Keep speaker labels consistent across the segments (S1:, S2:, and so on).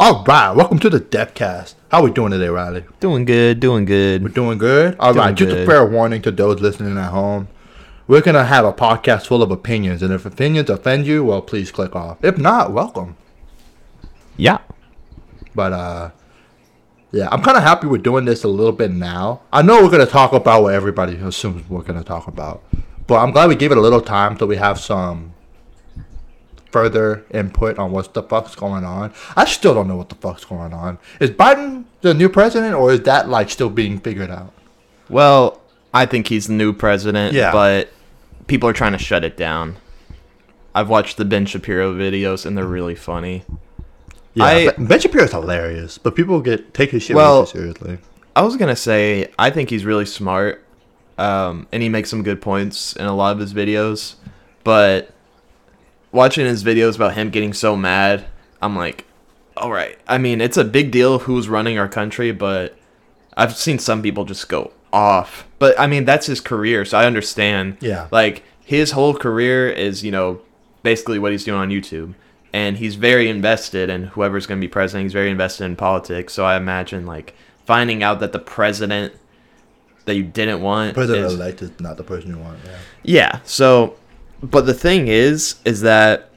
S1: All right, welcome to the Deaf-Cast. How we doing today, Riley?
S2: Doing good, doing good.
S1: We're doing good. All right,
S2: Doing
S1: just a fair warning to those listening at home. We're gonna have a podcast full of opinions, and if opinions offend you, well, please click off. If not, welcome.
S2: Yeah.
S1: But uh, yeah, I'm kind of happy we're doing this a little bit now. I know we're gonna talk about what everybody assumes we're gonna talk about, but I'm glad we gave it a little time so we have some further input on what the fuck's going on. I still don't know what the fuck's going on. Is Biden the new president, or is that like still being figured out?
S2: Well, I think he's the new president,
S1: Yeah.
S2: but people are trying to shut it down. I've watched the Ben Shapiro videos and they're really funny.
S1: Yeah,
S2: I-
S1: Ben- Shapiro's hilarious, but people get take his shit
S2: Well-
S1: seriously.
S2: I was gonna say I think he's really smart, um, and he makes some good points in a lot of his videos. But watching his videos about him getting so mad, I'm like, all right. I mean, it's a big deal who's running our country, but I've seen some people just go off. But I mean, that's his career, so I understand.
S1: Yeah.
S2: Like his whole career is, you know, basically what he's doing on YouTube. And he's very invested in whoever's going to be president. He's very invested in politics. So I imagine, like, finding out that the president that you didn't want.
S1: President
S2: is-
S1: elect is not the person you want. Yeah.
S2: yeah. So, but the thing is, is that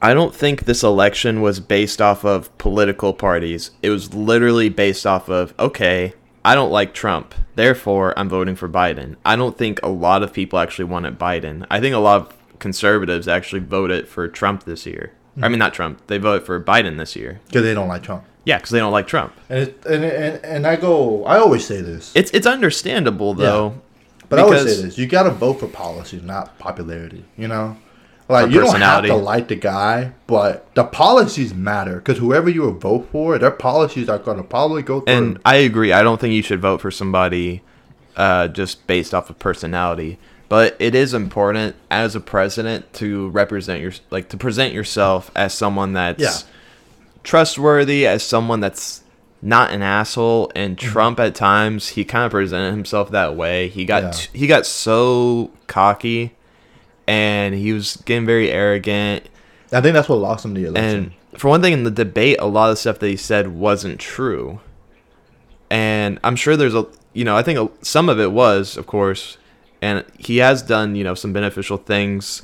S2: I don't think this election was based off of political parties. It was literally based off of, okay, I don't like Trump. Therefore, I'm voting for Biden. I don't think a lot of people actually wanted Biden. I think a lot of conservatives actually voted for Trump this year. I mean, not Trump. They voted for Biden this year.
S1: Because they don't like Trump.
S2: Yeah, because they don't like Trump.
S1: And, it, and and and I go. I always say this,
S2: It's it's understandable though.
S1: But I
S2: would
S1: say this: you gotta vote for policy, not popularity. You know, like you don't have to like the guy, but the policies matter because whoever you vote for, their policies are gonna probably go through.
S2: And I agree. I don't think you should vote for somebody uh, just based off of personality. But it is important as a president to represent your like to present yourself as someone that's
S1: Yeah.
S2: trustworthy, as someone that's not an asshole. And
S1: Mm-hmm.
S2: Trump at times he kind of presented himself that way. He got
S1: Yeah.
S2: t- he got so cocky, and he was getting very arrogant.
S1: I think that's what lost him the election.
S2: And for one thing, in the debate, a lot of stuff that he said wasn't true. And I'm sure there's a, you know, I think a, some of it was, of course, and he has done, you know, some beneficial things,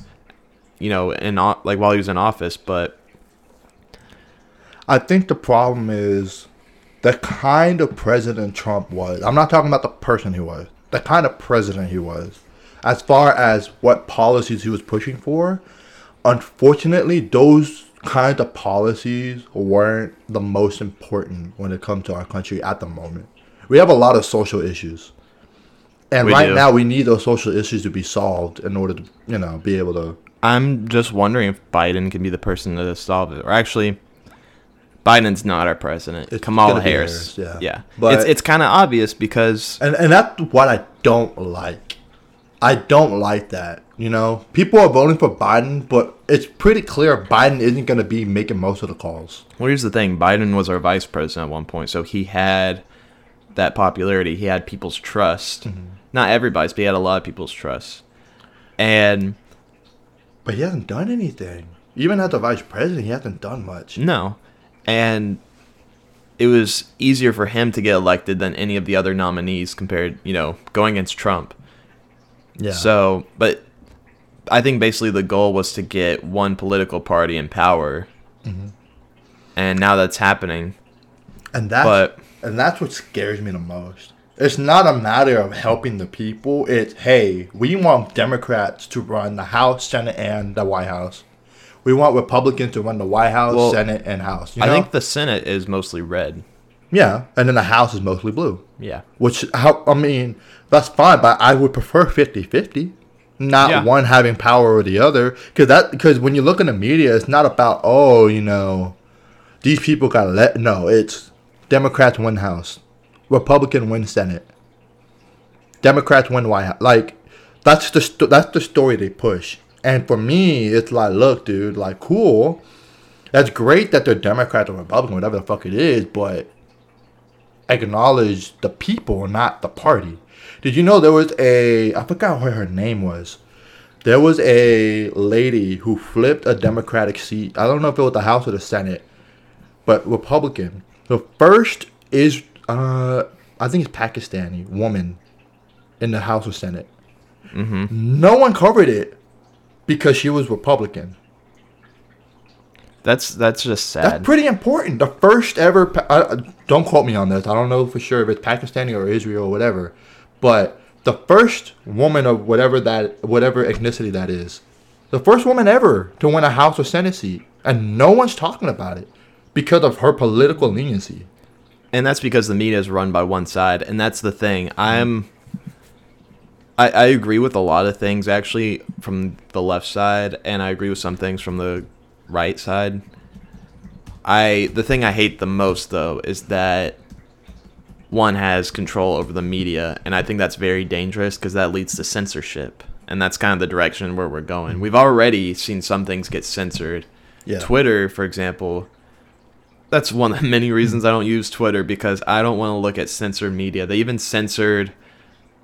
S2: you know, in like while he was in office. But
S1: I think the problem is the kind of president Trump was. I'm not talking about the person he was. The kind of president he was. As far as what policies he was pushing for, unfortunately, those kinds of policies weren't the most important when it comes to our country at the moment. We have a lot of social issues. And
S2: We
S1: right
S2: do.
S1: now we need those social issues to be solved in order to, you know, be able to
S2: I'm just wondering if Biden can be the person to solve it. Or actually, Biden's not our president.
S1: It's
S2: Kamala Harris.
S1: Harris, yeah.
S2: Yeah.
S1: But-
S2: it's it's kind of obvious because
S1: And and that's what I don't like. I don't like that. You know, people are voting for Biden, but it's pretty clear Biden isn't going to be making most of the calls.
S2: Well, here's the thing: Biden was our vice president at one point, so he had that popularity. He had people's trust. Mm-hmm. Not everybody's, but he had a lot of people's trust. And
S1: But he hasn't done anything. Even as the vice president, he hasn't done much.
S2: no, and it was easier for him to get elected than any of the other nominees compared, you know, going against Trump.
S1: Yeah.
S2: So, but I think basically the goal was to get one political party in power, mm-hmm. and now that's happening.
S1: and that's
S2: but-
S1: and that's what scares me the most. It's not a matter of helping the people. It's hey, we want Democrats to run the House, Senate, and the White House. We want Republicans to run the White House,
S2: Well,
S1: Senate, and House. You
S2: I
S1: know?
S2: think the Senate is mostly red.
S1: yeah, and then the House is mostly blue.
S2: Yeah.
S1: Which how I mean that's fine, but I would prefer 50-50. Not
S2: Yeah.
S1: one having power over the other, because that because when you look in the media, it's not about oh you know, these people got let. No, it's Democrats win House, Republican win Senate, Democrats win White House. Like that's the sto- that's the story they push. And for me, it's like, look, dude, like cool. That's great that they're Democrat or Republican, whatever the fuck it is, but acknowledge the people, not the party. Did you know there was a I forgot what her name was. There was a lady who flipped a Democratic seat. I don't know if it was the House or the Senate, but Republican. The first is uh, I think it's Pakistani woman in the House or Senate.
S2: Mm-hmm.
S1: No one covered it because she was Republican.
S2: That's that's just sad.
S1: That's pretty important. The first ever. Uh, don't quote me on this. I don't know for sure if it's Pakistani or Israel or whatever, but the first woman of whatever that whatever ethnicity that is, the first woman ever to win a House or Senate seat, and no one's talking about it because of her political leniency.
S2: and that's because the media is run by one side, and that's the thing. I'm. I, I agree with a lot of things actually from the left side, and I agree with some things from the right side. I the thing I hate the most though is that one has control over the media, and I think that's very dangerous because that leads to censorship, and that's kind of the direction where we're going. We've already seen some things get censored.
S1: Yeah.
S2: Twitter, for example, that's one of the many reasons I don't use Twitter because I don't want to look at censored media. They even censored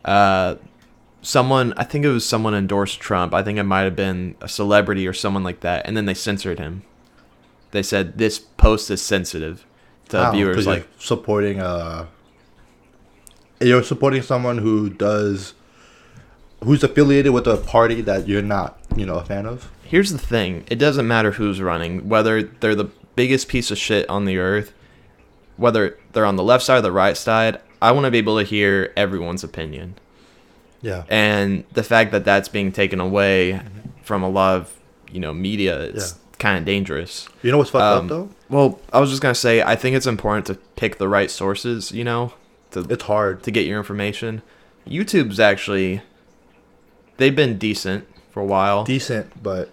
S2: uh, someone, I think it was someone endorsed Trump. I think it might have been a celebrity or someone like that. And then they censored him. They said this post is sensitive to viewers. Like,
S1: supporting uh you're supporting someone who does who's affiliated with a party that you're not, you know, a fan of.
S2: here's the thing it doesn't matter who's running, whether they're the biggest piece of shit on the earth, whether they're on the left side or the right side. I want to be able to hear everyone's opinion.
S1: Yeah.
S2: and the fact that that's being taken away from a lot of you know media is
S1: Yeah.
S2: kind of dangerous
S1: You know what's fucked
S2: Um,
S1: up though?
S2: well i was just gonna say i think it's important to pick the right sources you know to,
S1: It's hard.
S2: to get your information youtube's actually they've been decent for a while
S1: Decent, but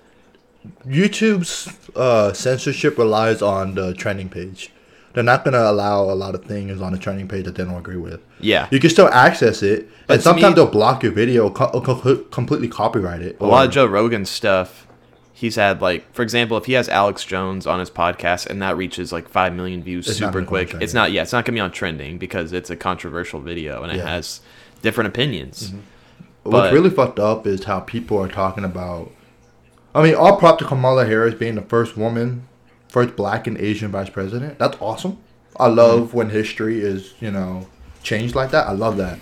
S1: YouTube's uh, censorship relies on the trending page. They're not gonna allow a lot of things on the trending page that they don't agree with.
S2: yeah
S1: You can still access it,
S2: But
S1: and sometimes
S2: me-
S1: they'll block your video, co- co- completely copyright it.
S2: a lot of joe rogan stuff he's had like for example if he has alex jones on his podcast and that reaches like 5 million views super
S1: gonna go on
S2: quick it's not yeah it's not gonna be on trending because it's a controversial video and it
S1: Yeah. Mm-hmm.
S2: has different opinions
S1: What's
S2: But-
S1: really fucked up is how people are talking about. I mean, all prop to Kamala Harris being the first woman, first black and Asian vice president. That's awesome. I love when history is, you know, changed like that. I love that.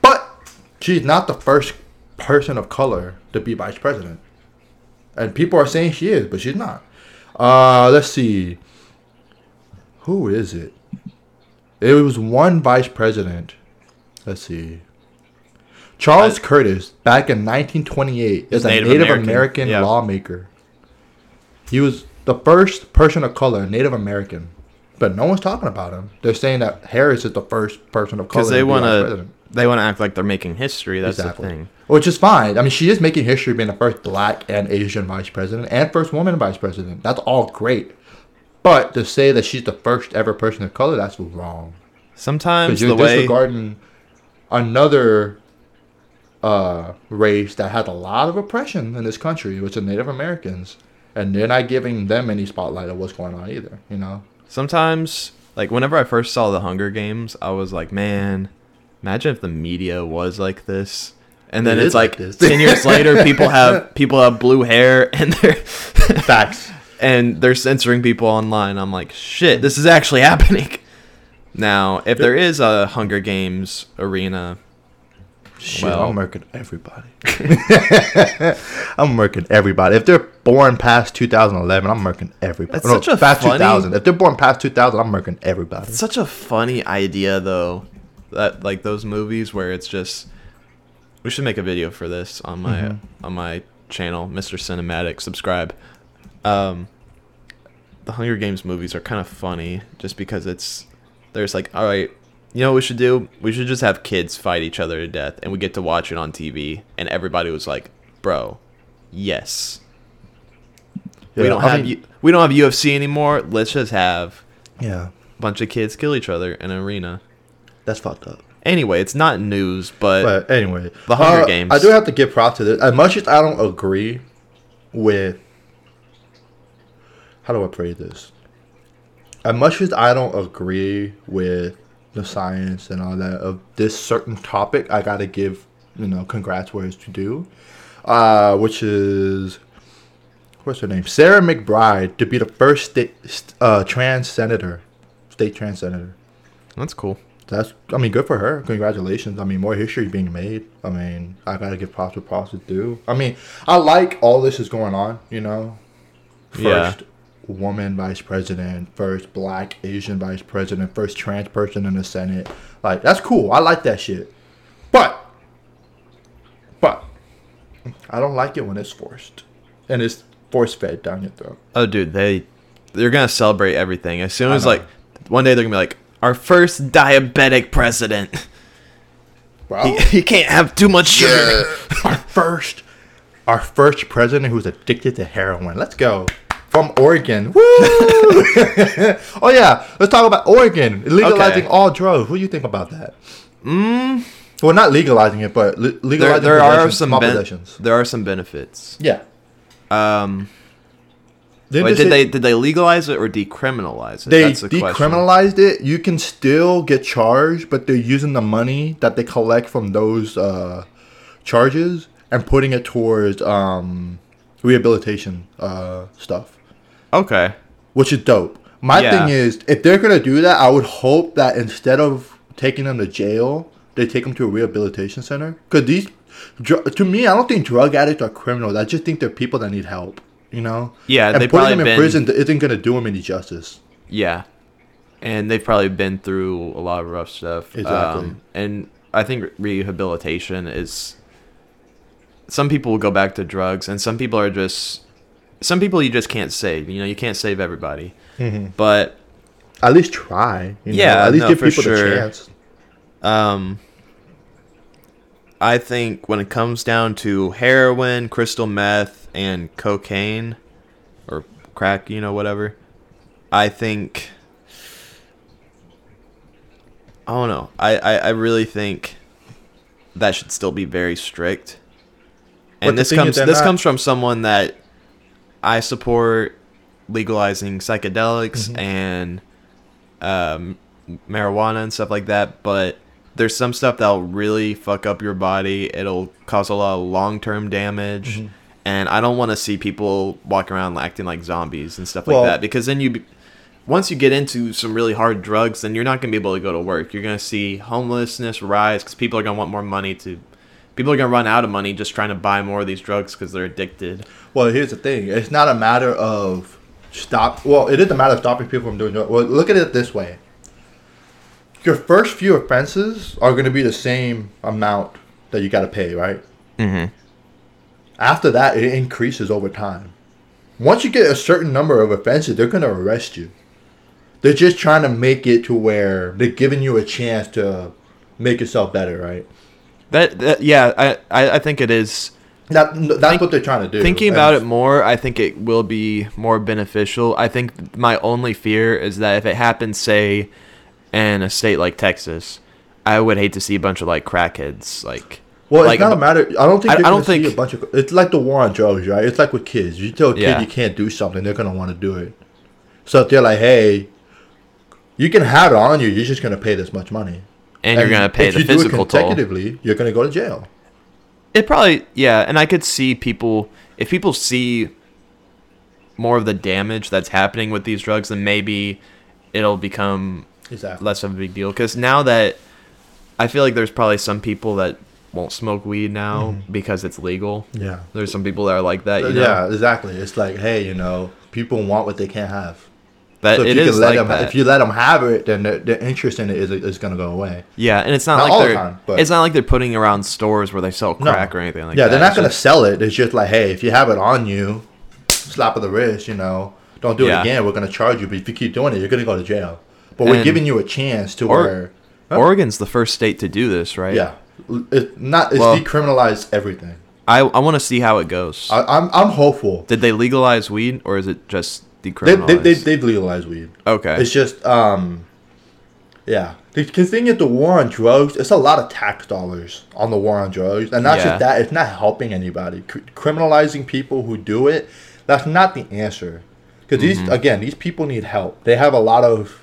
S1: But she's not the first person of color to be vice president. And people are saying she is, but she's not. Uh, let's see. Who is it? It was one vice president. Let's see. Charles
S2: I-
S1: Curtis, back in 1928, is a
S2: Native
S1: Native,
S2: American,
S1: American,
S2: yeah.
S1: lawmaker. He was the first person of color, Native American, but no one's talking about him. They're saying that Harris is the first person of color
S2: because they want to, they want to act like they're making history that's
S1: Exactly.
S2: the thing
S1: Which is fine. I mean, she is making history being the first black and Asian vice president and first woman vice president. That's all great. But to say that she's the first ever person of color, that's wrong.
S2: sometimes
S1: you're
S2: the way
S1: disregarding another uh, race that had a lot of oppression in this country, which are Native Americans. And they're not giving them any spotlight of what's going on either, you know?
S2: sometimes like whenever i first saw the hunger games i was like man imagine if the media was like this. And then
S1: It
S2: it's like,
S1: like
S2: 10 years later people have people have blue hair and they're
S1: Facts.
S2: and they're censoring people online. I'm like shit this is actually happening. Now if there is a hunger games arena
S1: Shit,
S2: Well-
S1: I'm murking everybody. I'm murking everybody. If they're born past 2011, I'm murking everybody.
S2: That's such a
S1: past
S2: funny-
S1: 2000. If they're born past 2000, I'm murking everybody.
S2: It's such a funny idea though that like those movies where it's just we should make a video for this on my
S1: Mhm.
S2: on my channel mr cinematic subscribe um the hunger games movies are kind of funny just because it's there's like all right you know what we should do we should just have kids fight each other to death and we get to watch it on tv and everybody was like bro yes we don't
S1: I
S2: have
S1: mean-
S2: U- we don't have ufc anymore let's just have
S1: Yeah,
S2: a bunch of kids kill each other in an arena
S1: that's fucked up.
S2: Anyway, it's not news, but,
S1: But anyway,
S2: The Hunger
S1: uh,
S2: Games.
S1: I do have to give props to this. As much as I don't agree with, how do I phrase this? As much as I don't agree with the science and all that of this certain topic, I gotta give you know congrats where it's to do, uh, which is what's her name? Sarah McBride to be the first state uh, trans senator, state trans senator.
S2: That's cool.
S1: That's I mean, good for her. Congratulations. I mean, more history being made. I mean, I gotta give props where props to do. I mean, I like all this is going on. You know,
S2: Yeah.
S1: Woman vice president, first black Asian vice president, first trans person in the Senate. Like that's cool. I like that shit. But, but, I don't like it when it's forced, and it's force fed down your throat.
S2: Oh, dude, they they're gonna celebrate everything as soon as like one day they're gonna be like our first diabetic president.
S1: Bro,
S2: He, he can't have too much sugar.
S1: our first, our first president who's addicted to heroin. Let's go. From Oregon. Woo! oh yeah, let's talk about Oregon legalizing
S2: Okay.
S1: all drugs. What do you think about that? Mm. Well, not legalizing it, but le-
S2: There,
S1: legalizing
S2: there are some ben- there are some benefits.
S1: Yeah.
S2: Um, wait, did
S1: say-
S2: they did they legalize it or decriminalize it?
S1: They
S2: That's the question.
S1: decriminalized it. You can still get charged, but they're using the money that they collect from those uh, charges and putting it towards um, rehabilitation uh, stuff.
S2: Okay.
S1: which is dope. My
S2: Yeah.
S1: thing is, if they're gonna do that, I would hope that instead of taking them to jail, they take them to a rehabilitation center. Because these, dr- to me, I don't think drug addicts are criminals. I just think they're people that need help. You know?
S2: Yeah,
S1: and
S2: they
S1: putting them in
S2: been-
S1: prison isn't gonna do them any justice.
S2: Yeah. And they've probably been through a lot of rough stuff.
S1: Exactly.
S2: Um, and I think rehabilitation is. Some people will go back to drugs, and some people are just. Some people you just can't save. You know, you can't save everybody. But
S1: At least try. You know?
S2: Yeah,
S1: At least
S2: no,
S1: give people
S2: sure.
S1: the chance.
S2: Um, I think when it comes down to heroin, crystal meth, and cocaine, or crack, you know, whatever, I think. I don't know. I, I, I really think that should still be very strict. And this comes this
S1: not-
S2: comes from someone that I support legalizing psychedelics
S1: Mm-hmm.
S2: and um, marijuana and stuff like that, but there's some stuff that'll really fuck up your body. It'll cause a lot of long term damage.
S1: Mm-hmm.
S2: And I don't want to see people walk around acting like zombies and stuff
S1: Well-
S2: like that because then you, be, once you get into some really hard drugs, then you're not going to be able to go to work. You're going to see homelessness rise because people are going to want more money to, people are going to run out of money just trying to buy more of these drugs because they're addicted.
S1: Well, here's the thing. It's not a matter of stop. Well, it is a matter of stopping people from doing drugs. Well, look at it this way. Your first few offenses are going to be the same amount that you got to pay, right?
S2: Mm-hmm.
S1: After that, it increases over time. Once you get a certain number of offenses, they're going to arrest you. They're just trying to make it to where they're giving you a chance to make yourself better, right?
S2: That, that yeah, I, I, I think it is.
S1: That, that's what they're trying to do.
S2: Thinking about it more, I think it will be more beneficial. I think my only fear is that if it happens, say, in a state like Texas, I would hate to see a bunch of like crackheads, like.
S1: Well,
S2: like,
S1: it's not a matter. I don't think
S2: I- I don't
S1: see
S2: think-
S1: a bunch of. It's like the war on drugs, right? It's like with kids. You tell a kid
S2: Yeah.
S1: you can't do something, they're gonna want to do it. So if they're like, "Hey, you can have it on you. You're just gonna pay this much money,
S2: and, you're gonna pay
S1: if
S2: the
S1: you do it
S2: physical toll.
S1: consecutively, You're gonna go to jail.
S2: It probably yeah, and I could see people if people see more of the damage that's happening with these drugs, then maybe it'll become
S1: Exactly.
S2: less of a big deal. Because now that I feel like there's probably some people that won't smoke weed now
S1: Mm-hmm.
S2: because it's legal.
S1: Yeah.
S2: There's some people that are like that. You know?
S1: yeah, exactly. It's like, hey, you know, people want what they can't have.
S2: That
S1: So if you let
S2: like
S1: them,
S2: that.
S1: if you let them have it, then the, the interest in it is is gonna go away.
S2: yeah, and it's not,
S1: Not
S2: like they're
S1: time, but-
S2: it's not like they're putting around stores where they sell
S1: No.
S2: crack or anything like
S1: yeah,
S2: that.
S1: Yeah, they're not gonna sell it. It's just like, hey, if you have it on you, slap of the wrist, you know, don't do
S2: Yeah.
S1: it again. We're gonna charge you, but if you keep doing it, you're gonna go to jail. But we're giving you a chance to
S2: Or-
S1: where, Huh?
S2: Oregon's the first state to do this, right?
S1: yeah, it's not it's
S2: Well-
S1: decriminalized everything.
S2: I I want to see how it goes.
S1: I, I'm I'm hopeful.
S2: Did they legalize weed or is it just decriminalized?
S1: they, they they've legalized weed.
S2: okay.
S1: It's just um, yeah. The the thing is, the war on drugs, it's a lot of tax dollars on the war on drugs, and not
S2: Yeah.
S1: just that. It's not helping anybody. C- criminalizing people who do it, that's not the answer. Because
S2: Mm-hmm.
S1: these, again, these people need help. They have a lot of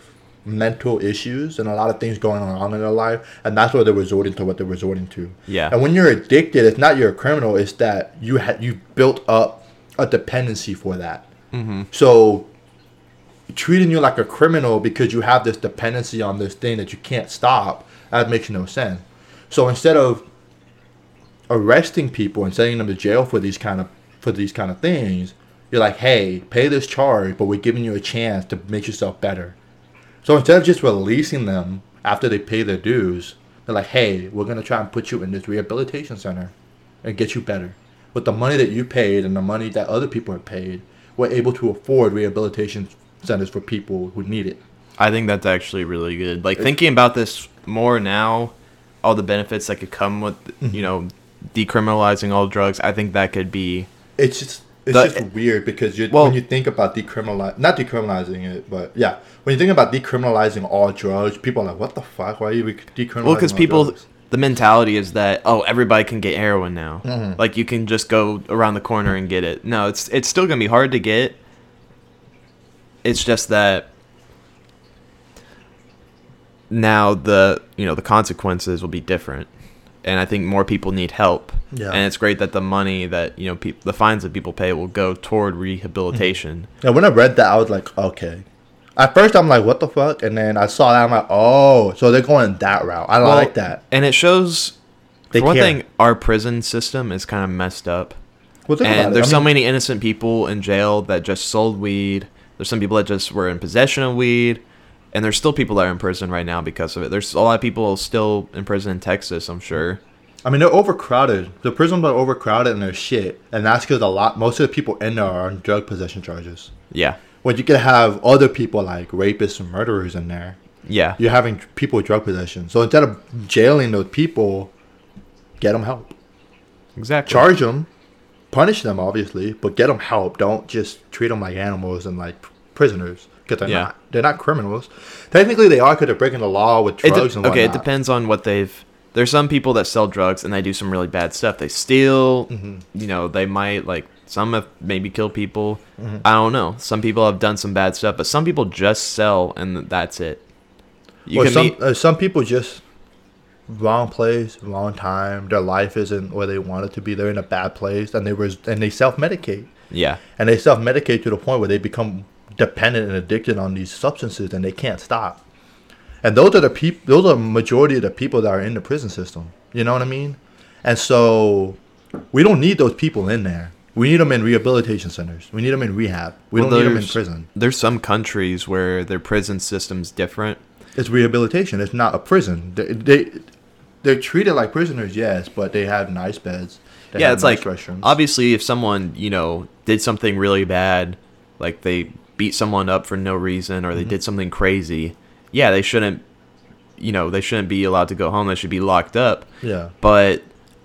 S1: mental issues and a lot of things going on in their life, and that's what they're resorting to what they're resorting to.
S2: Yeah.
S1: And when you're addicted, it's not you're a criminal. It's that you had you built up a dependency for that. Mm-hmm. So treating you like a criminal because you have this dependency on this thing that you can't stop that makes no sense. So instead of arresting people and sending them to jail for these kind of for these kind of things, you're like, hey, pay this charge, but we're giving you a chance to make yourself better. So instead of just releasing them after they pay their dues, they're like, hey, we're gonna try and put you in this rehabilitation center and get you better. With the money that you paid and the money that other people have paid, we're able to afford rehabilitation centers for people who need it.
S2: I think that's actually really good. Like thinking about this more now, all the benefits that could come with mm-hmm. you know decriminalizing all drugs. I think that could be.
S1: It's just it's
S2: The-
S1: just weird because you
S2: Well-
S1: when you think about decriminalize not decriminalizing it, but yeah, when you think about decriminalizing all drugs, people are like, "What the fuck? Why are you decriminalizing?"
S2: Well, because people,
S1: drugs?"
S2: The mentality is that oh, everybody can get heroin now.
S1: Mm-hmm.
S2: Like you can just go around the corner and get it. No, it's it's still gonna be hard to get. It's just that now the you know the consequences will be different, and I think more people need help.
S1: Yeah.
S2: And it's great that the money that you know peop the fines that people pay will go toward rehabilitation.
S1: Yeah, when I read that, I was like, okay. At first, I'm like, what the fuck? And then I saw that, I'm like, oh, so they're going that route. I
S2: Well,
S1: like that.
S2: And it shows.
S1: They
S2: for one
S1: care.
S2: thing, our prison system is kind of messed up.
S1: Well,
S2: and there's
S1: I
S2: so
S1: mean,
S2: many innocent people in jail that just sold weed. There's some people that just were in possession of weed, and there's still people that are in prison right now because of it. There's a lot of people still in prison in Texas, I'm sure.
S1: I mean, they're overcrowded. The prisons are overcrowded and they're shit. And that's because a lot, most of the people in there are on drug possession charges.
S2: Yeah,
S1: When you can have other people like rapists and murderers in there,
S2: yeah,
S1: you're having people with drug possession. So instead of jailing those people, get them help.
S2: exactly.
S1: Charge them, punish them obviously, but get them help. Don't just treat them like animals and like prisoners because they're
S2: Yeah.
S1: not. They're not criminals. Technically, they are because they're breaking the law with
S2: It de-
S1: drugs and
S2: okay, it depends on what they've. There's some people that sell drugs and they do some really bad stuff. They steal.
S1: Mm-hmm.
S2: You know, they might like some have maybe killed people.
S1: Mm-hmm.
S2: I don't know. Some people have done some bad stuff, but some people just sell and that's it. You can
S1: some
S2: meet.
S1: uh, some people just wrong place, wrong time. Their life isn't where they want it to be. They're in a bad place, and they res- and they self medicate,
S2: Yeah,
S1: and they self medicate to the point where they become dependent and addicted on these substances, and they can't stop. And those are the people. Those are the majority of the people that are in the prison system. You know what I mean? And so we don't need those people in there. We need them in rehabilitation centers. We need them in rehab. We
S2: Well,
S1: don't need them in prison.
S2: There's some countries where their prison system's different.
S1: It's rehabilitation. It's not a prison. They, they they're treated like prisoners, yes, but they have nice beds. They
S2: yeah, it's
S1: nice
S2: like
S1: restrooms.
S2: obviously if someone you know did something really bad, like they beat someone up for no reason or
S1: Mm-hmm.
S2: they did something crazy, yeah, they shouldn't. You know, they shouldn't be allowed to go home. They should be locked up.
S1: yeah,
S2: But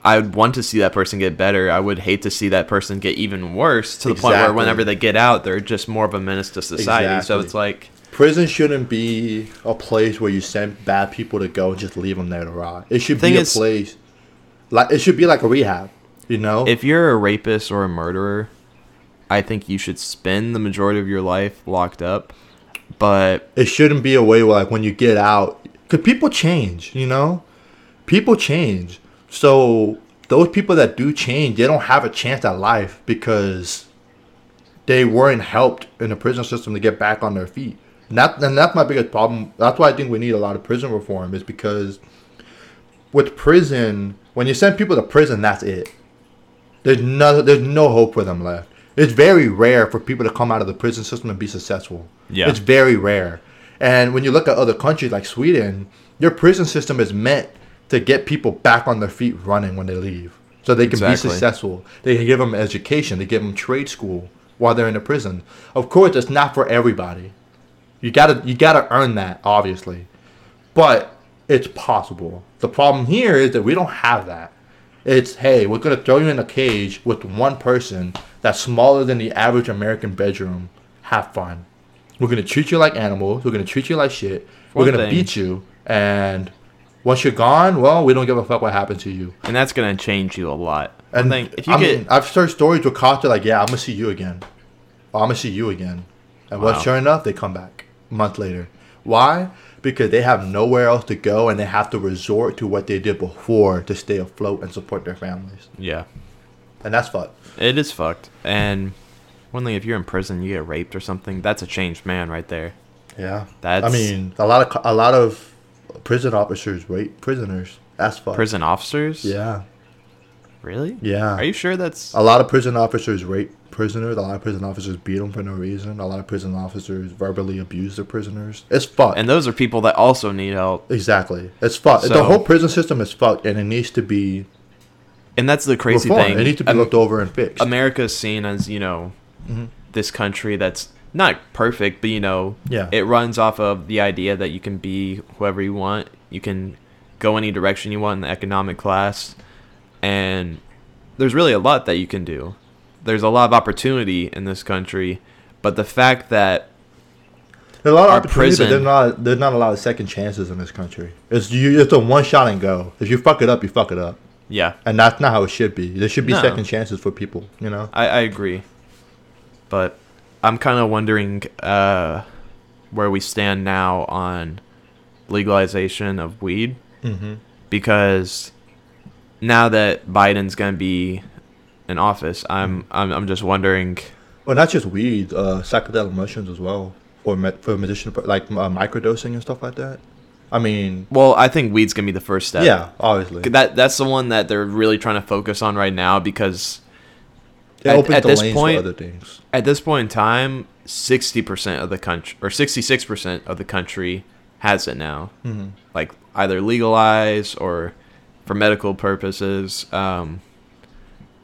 S2: I would want to see that person get better. I would hate to see that person get even worse to the point where whenever they get out, they're just more of a menace to society. So it's like,
S1: prison shouldn't be a place where you send bad people to go and just leave them there to rot. It should be a place like it should be like a rehab. You know,
S2: if you're a rapist or a murderer, I think you should spend the majority of your life locked up. But
S1: it shouldn't be a way where like when you get out, because people change. You know, people change. So those people that do change, they don't have a chance at life because they weren't helped in the prison system to get back on their feet. And, that, and that's my biggest problem. That's why I think we need a lot of prison reform is because with prison, when you send people to prison, that's it. There's no, there's no hope for them left. It's very rare for people to come out of the prison system and be successful.
S2: Yeah.
S1: It's very rare. And when you look at other countries like Sweden, their prison system is meant to get people back on their feet running when they leave. So they can
S2: Exactly.
S1: be successful. They can give them education. They give them trade school while they're in the prison. Of course, it's not for everybody. You gotta you gotta earn that, obviously. But it's possible. The problem here is that we don't have that. It's hey, we're gonna throw you in a cage with one person that's smaller than the average American bedroom. Have fun. We're gonna treat you like animals. We're gonna treat you like shit. We're gonna
S2: thing-
S1: beat you, and once you're gone, well, we don't give a fuck what happened to you.
S2: and that's gonna change you a lot.
S1: And
S2: And think if you
S1: I
S2: get
S1: mean, I've heard stories where cops are like, "Yeah, I'm gonna see you again. I'm gonna see you again," and
S2: Wow.
S1: well, sure enough, they come back a month later. Why? Because they have nowhere else to go, and they have to resort to what they did before to stay afloat and support their families.
S2: yeah,
S1: and that's fucked.
S2: It is fucked. And one thing, if you're in prison, you get raped or something. That's a changed man right there.
S1: Yeah,
S2: That's
S1: I mean, a lot of a lot of prison officers rape prisoners. That's fucked.
S2: prison officers.
S1: Yeah,
S2: Really?
S1: yeah.
S2: Are you sure that's?
S1: A lot of prison officers rape prisoners. A lot of prison officers beat them for no reason. A lot of prison officers verbally abuse their prisoners. It's fucked.
S2: And those are people that also need help.
S1: exactly. It's fucked. the whole prison system is fucked, and it needs to be
S2: And that's the crazy
S1: reformed.
S2: thing.
S1: It needs to be
S2: Am-
S1: looked over and fixed.
S2: America is seen as you know
S1: Mhm.
S2: this country that's not perfect, but you know
S1: Yeah.
S2: it runs off of the idea that you can be whoever you want. You can go any direction you want in the economic class, and there's really a lot that you can do. There's a lot of opportunity in this country, but the fact that
S1: There's a lot of opportunity, but there's not there's not a lot of second chances in this country. It's you. It's a one shot and go. If you fuck it up, you fuck it up,
S2: yeah,
S1: and that's not how it should be. There should be
S2: No.
S1: second chances for people. You know.
S2: I, I agree, but I'm kind of wondering uh, where we stand now on legalization of weed
S1: Mm-hmm.
S2: because now that Biden's gonna be in office, I'm I'm, I'm just wondering.
S1: Well, not just weed, uh, psychedelic mushrooms as well, for med- for medicinal, like uh, microdosing and stuff like that. I mean,
S2: Well, I think weed's gonna be the first step.
S1: yeah, obviously.
S2: that that's the one that they're really trying to focus on right now because at- at this point-
S1: for other things.
S2: at this point in time, sixty percent of the country or sixty six percent of the country has it now.
S1: Mm-hmm.
S2: like either legalized or for medical purposes. Um,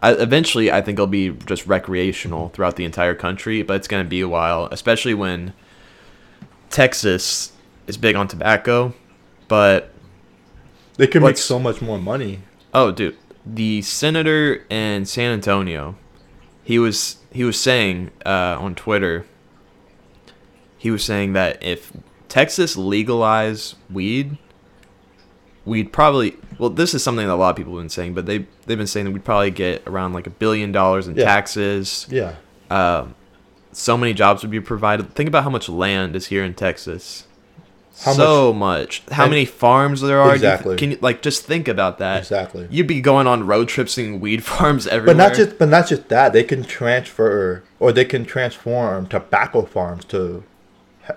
S2: I, eventually, I think it'll be just recreational throughout the entire country, but it's going to be a while, especially when Texas is big on tobacco. But
S1: They can make so much more money.
S2: oh, dude, the senator in San Antonio, he was he was saying uh, on Twitter, he was saying that if Texas legalized weed, we'd probably well, this is something that a lot of people have been saying, but they they've been saying that we'd probably get around like a billion dollars in
S1: Yeah.
S2: taxes.
S1: Yeah.
S2: Um, so many jobs would be provided. Think about how much land is here in Texas.
S1: How
S2: so much. How
S1: And-
S2: many farms there are? Do you th-
S1: Exactly.
S2: Can you like just think about that?
S1: Exactly.
S2: You'd be going on road trips seeing weed farms everywhere.
S1: But not just but not just that. They can transfer or they can transform tobacco farms to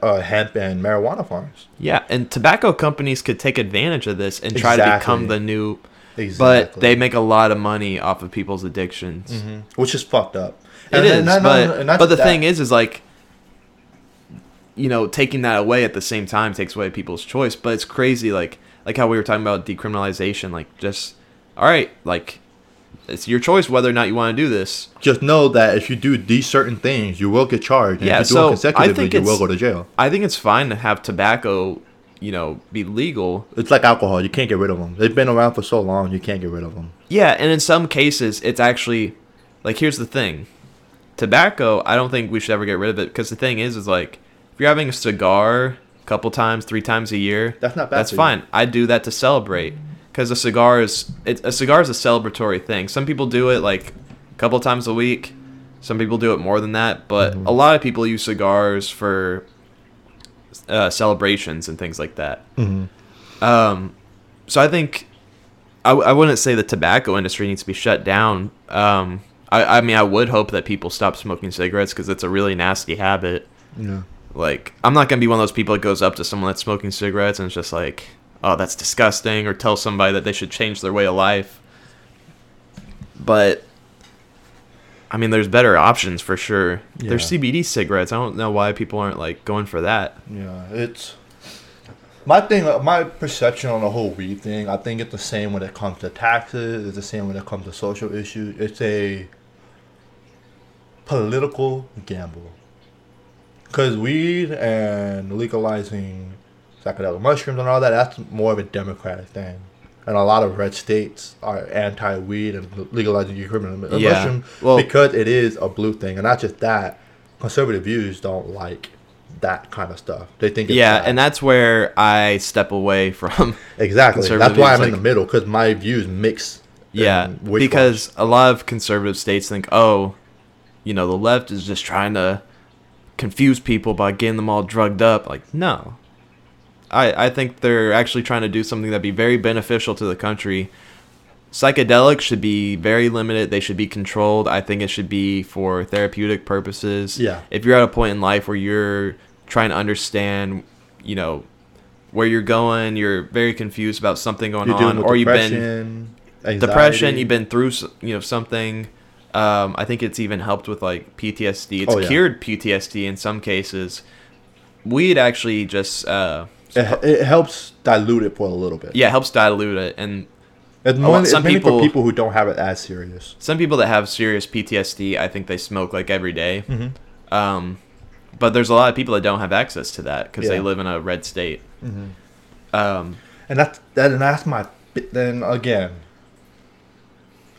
S1: uh, hemp and marijuana farms.
S2: yeah, and tobacco companies could take advantage of this and try to become the new.
S1: Exactly.
S2: But they make a lot of money off of people's addictions.
S1: Mhm. which is fucked up.
S2: It is,
S1: not- not-
S2: but
S1: and not
S2: but the
S1: just
S2: thing is is like, you know, taking that away at the same time takes away people's choice. But it's crazy, like like how we were talking about decriminalization. Like, just all right, like it's your choice whether or not you want to do this.
S1: just know that if you do these certain things, you will get charged. And
S2: Yeah,
S1: if you do
S2: so
S1: it
S2: I
S1: consecutively,
S2: think
S1: you will go to jail.
S2: I think it's fine to have tobacco, you know, be legal.
S1: It's like alcohol. You can't get rid of them. They've been around for so long. You can't get rid of them.
S2: Yeah, and in some cases, it's actually like here's the thing: tobacco. I don't think we should ever get rid of it because the thing is, is like if you're having a cigar a couple times, three times a year,
S1: That's not bad
S2: That's fine. I do that to celebrate because a cigar is it, a cigar is a celebratory thing. Some people do it like a couple times a week. Some people do it more than that, but
S1: Mm-hmm.
S2: a lot of people use cigars for uh, celebrations and things like that.
S1: Mm-hmm.
S2: Um, so I think I, I wouldn't say the tobacco industry needs to be shut down. Um, I, I mean, I would hope that people stop smoking cigarettes because it's a really nasty habit.
S1: Yeah.
S2: Like, I'm not gonna be one of those people that goes up to someone that's smoking cigarettes and it's just like, oh, that's disgusting, or tell somebody that they should change their way of life. But I mean, there's better options for sure. There's CBD cigarettes. I don't know why people aren't like going for that.
S1: Yeah, it's my thing. Uh, my perception on the whole weed thing. I think it's the same when it comes to taxes. It's the same when it comes to social issues. It's a political gamble. Cause weed and legalizing psychedelic mushrooms and all that, that's more of a democratic thing. And a lot of red states are anti-weed and legalizing criminal
S2: Yeah,
S1: mushroom
S2: well-
S1: because it is a blue thing. And not just that, conservative views don't like that kind of stuff. They think it's
S2: yeah,
S1: bad.
S2: and that's where I step away from.
S1: exactly that's why I'm
S2: views,
S1: in the middle because my views mix.
S2: Yeah, because a lot of conservative states think, oh, you know, the left is just trying to confuse people by getting them all drugged up. Like, no. I, I think they're actually trying to do something that'd be very beneficial to the country psychedelics should be very limited. They should be controlled. I think it should be for therapeutic purposes.
S1: Yeah.
S2: If you're at a point in life where you're trying to understand, you know, where you're going, you're very confused about something going on, or you've been
S1: depression,
S2: depression, you've been through, you know, something. Um, I think it's even helped with like PTSD. It's
S1: Oh, yeah.
S2: cured PTSD in some cases. Weed actually just, uh,
S1: It, it helps dilute it for a little bit.
S2: yeah, helps dilute it. And
S1: It's, more,
S2: lot-
S1: it's
S2: some people-
S1: people who don't have it as serious.
S2: some people that have serious PTSD, I think they smoke like every day.
S1: Mm-hmm.
S2: Um, but there's a lot of people that don't have access to that because they live in a red state.
S1: Mm-hmm.
S2: Um,
S1: And that's that, and that's my. Then again,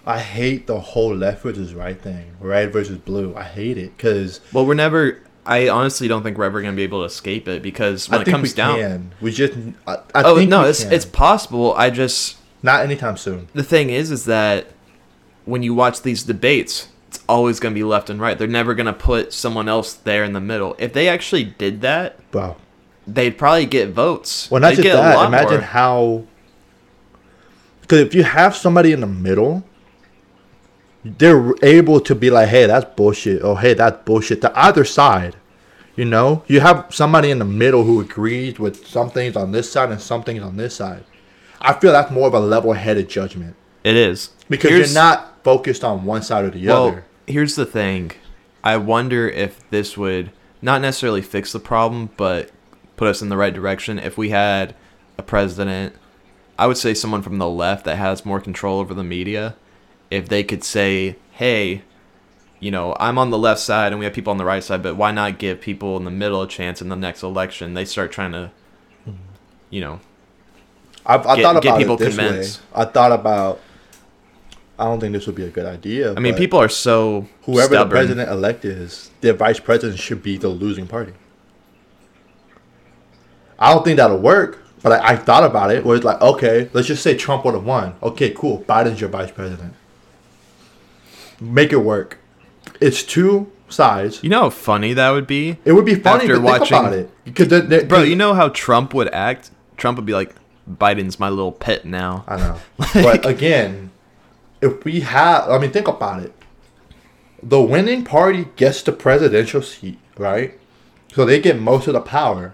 S1: I hate the whole left versus right thing, red versus blue. I hate it because
S2: well, we're never. I honestly don't think we're ever going to be able to escape it because when
S1: I
S2: it
S1: think
S2: comes
S1: we
S2: down,
S1: can. We just. I, I
S2: oh
S1: think
S2: no, it's
S1: can.
S2: it's possible. I just
S1: not anytime soon.
S2: the thing is, is that when you watch these debates, it's always going to be left and right. They're never going to put someone else there in the middle. If they actually did that,
S1: Bro,
S2: they'd probably get votes.
S1: well, not
S2: They'd
S1: just
S2: get
S1: that. Imagine
S2: more.
S1: how. Because if you have somebody in the middle, they're able to be like, "Hey, that's bullshit," or "Hey, that's bullshit." The other side, you know, you have somebody in the middle who agrees with some things on this side and some things on this side. I feel that's more of a level-headed judgment
S2: It is
S1: because
S2: Here's-
S1: you're not focused on one side or the
S2: Well,
S1: other.
S2: here's the thing. I wonder if this would not necessarily fix the problem, but put us in the right direction. If we had a president, I would say someone from the left that has more control over the media, if they could say, hey, you know, I'm on the left side and we have people on the right side, but why not give people in the middle a chance in the next election? They start trying to, you know,
S1: I've, I
S2: get-
S1: thought
S2: get
S1: about
S2: people
S1: it this
S2: convinced.
S1: way. I thought about. I don't think this would be a good idea.
S2: I mean, people are so
S1: whoever
S2: stubborn.
S1: the president elect is, their vice president should be the losing party. I don't think that'll work, but I, I thought about it. Where it's like, okay, let's just say Trump would have won. Okay, cool. Biden's your vice president. Make it work. It's two sides.
S2: You know how funny that would be?
S1: It would be funny
S2: After
S1: to think about it because they- they-
S2: Bro, you know how Trump would act? Trump would be like, Biden's my little pet now.
S1: I know. but again, if we have, I mean, think about it. The winning party gets the presidential seat, right? So they get most of the power.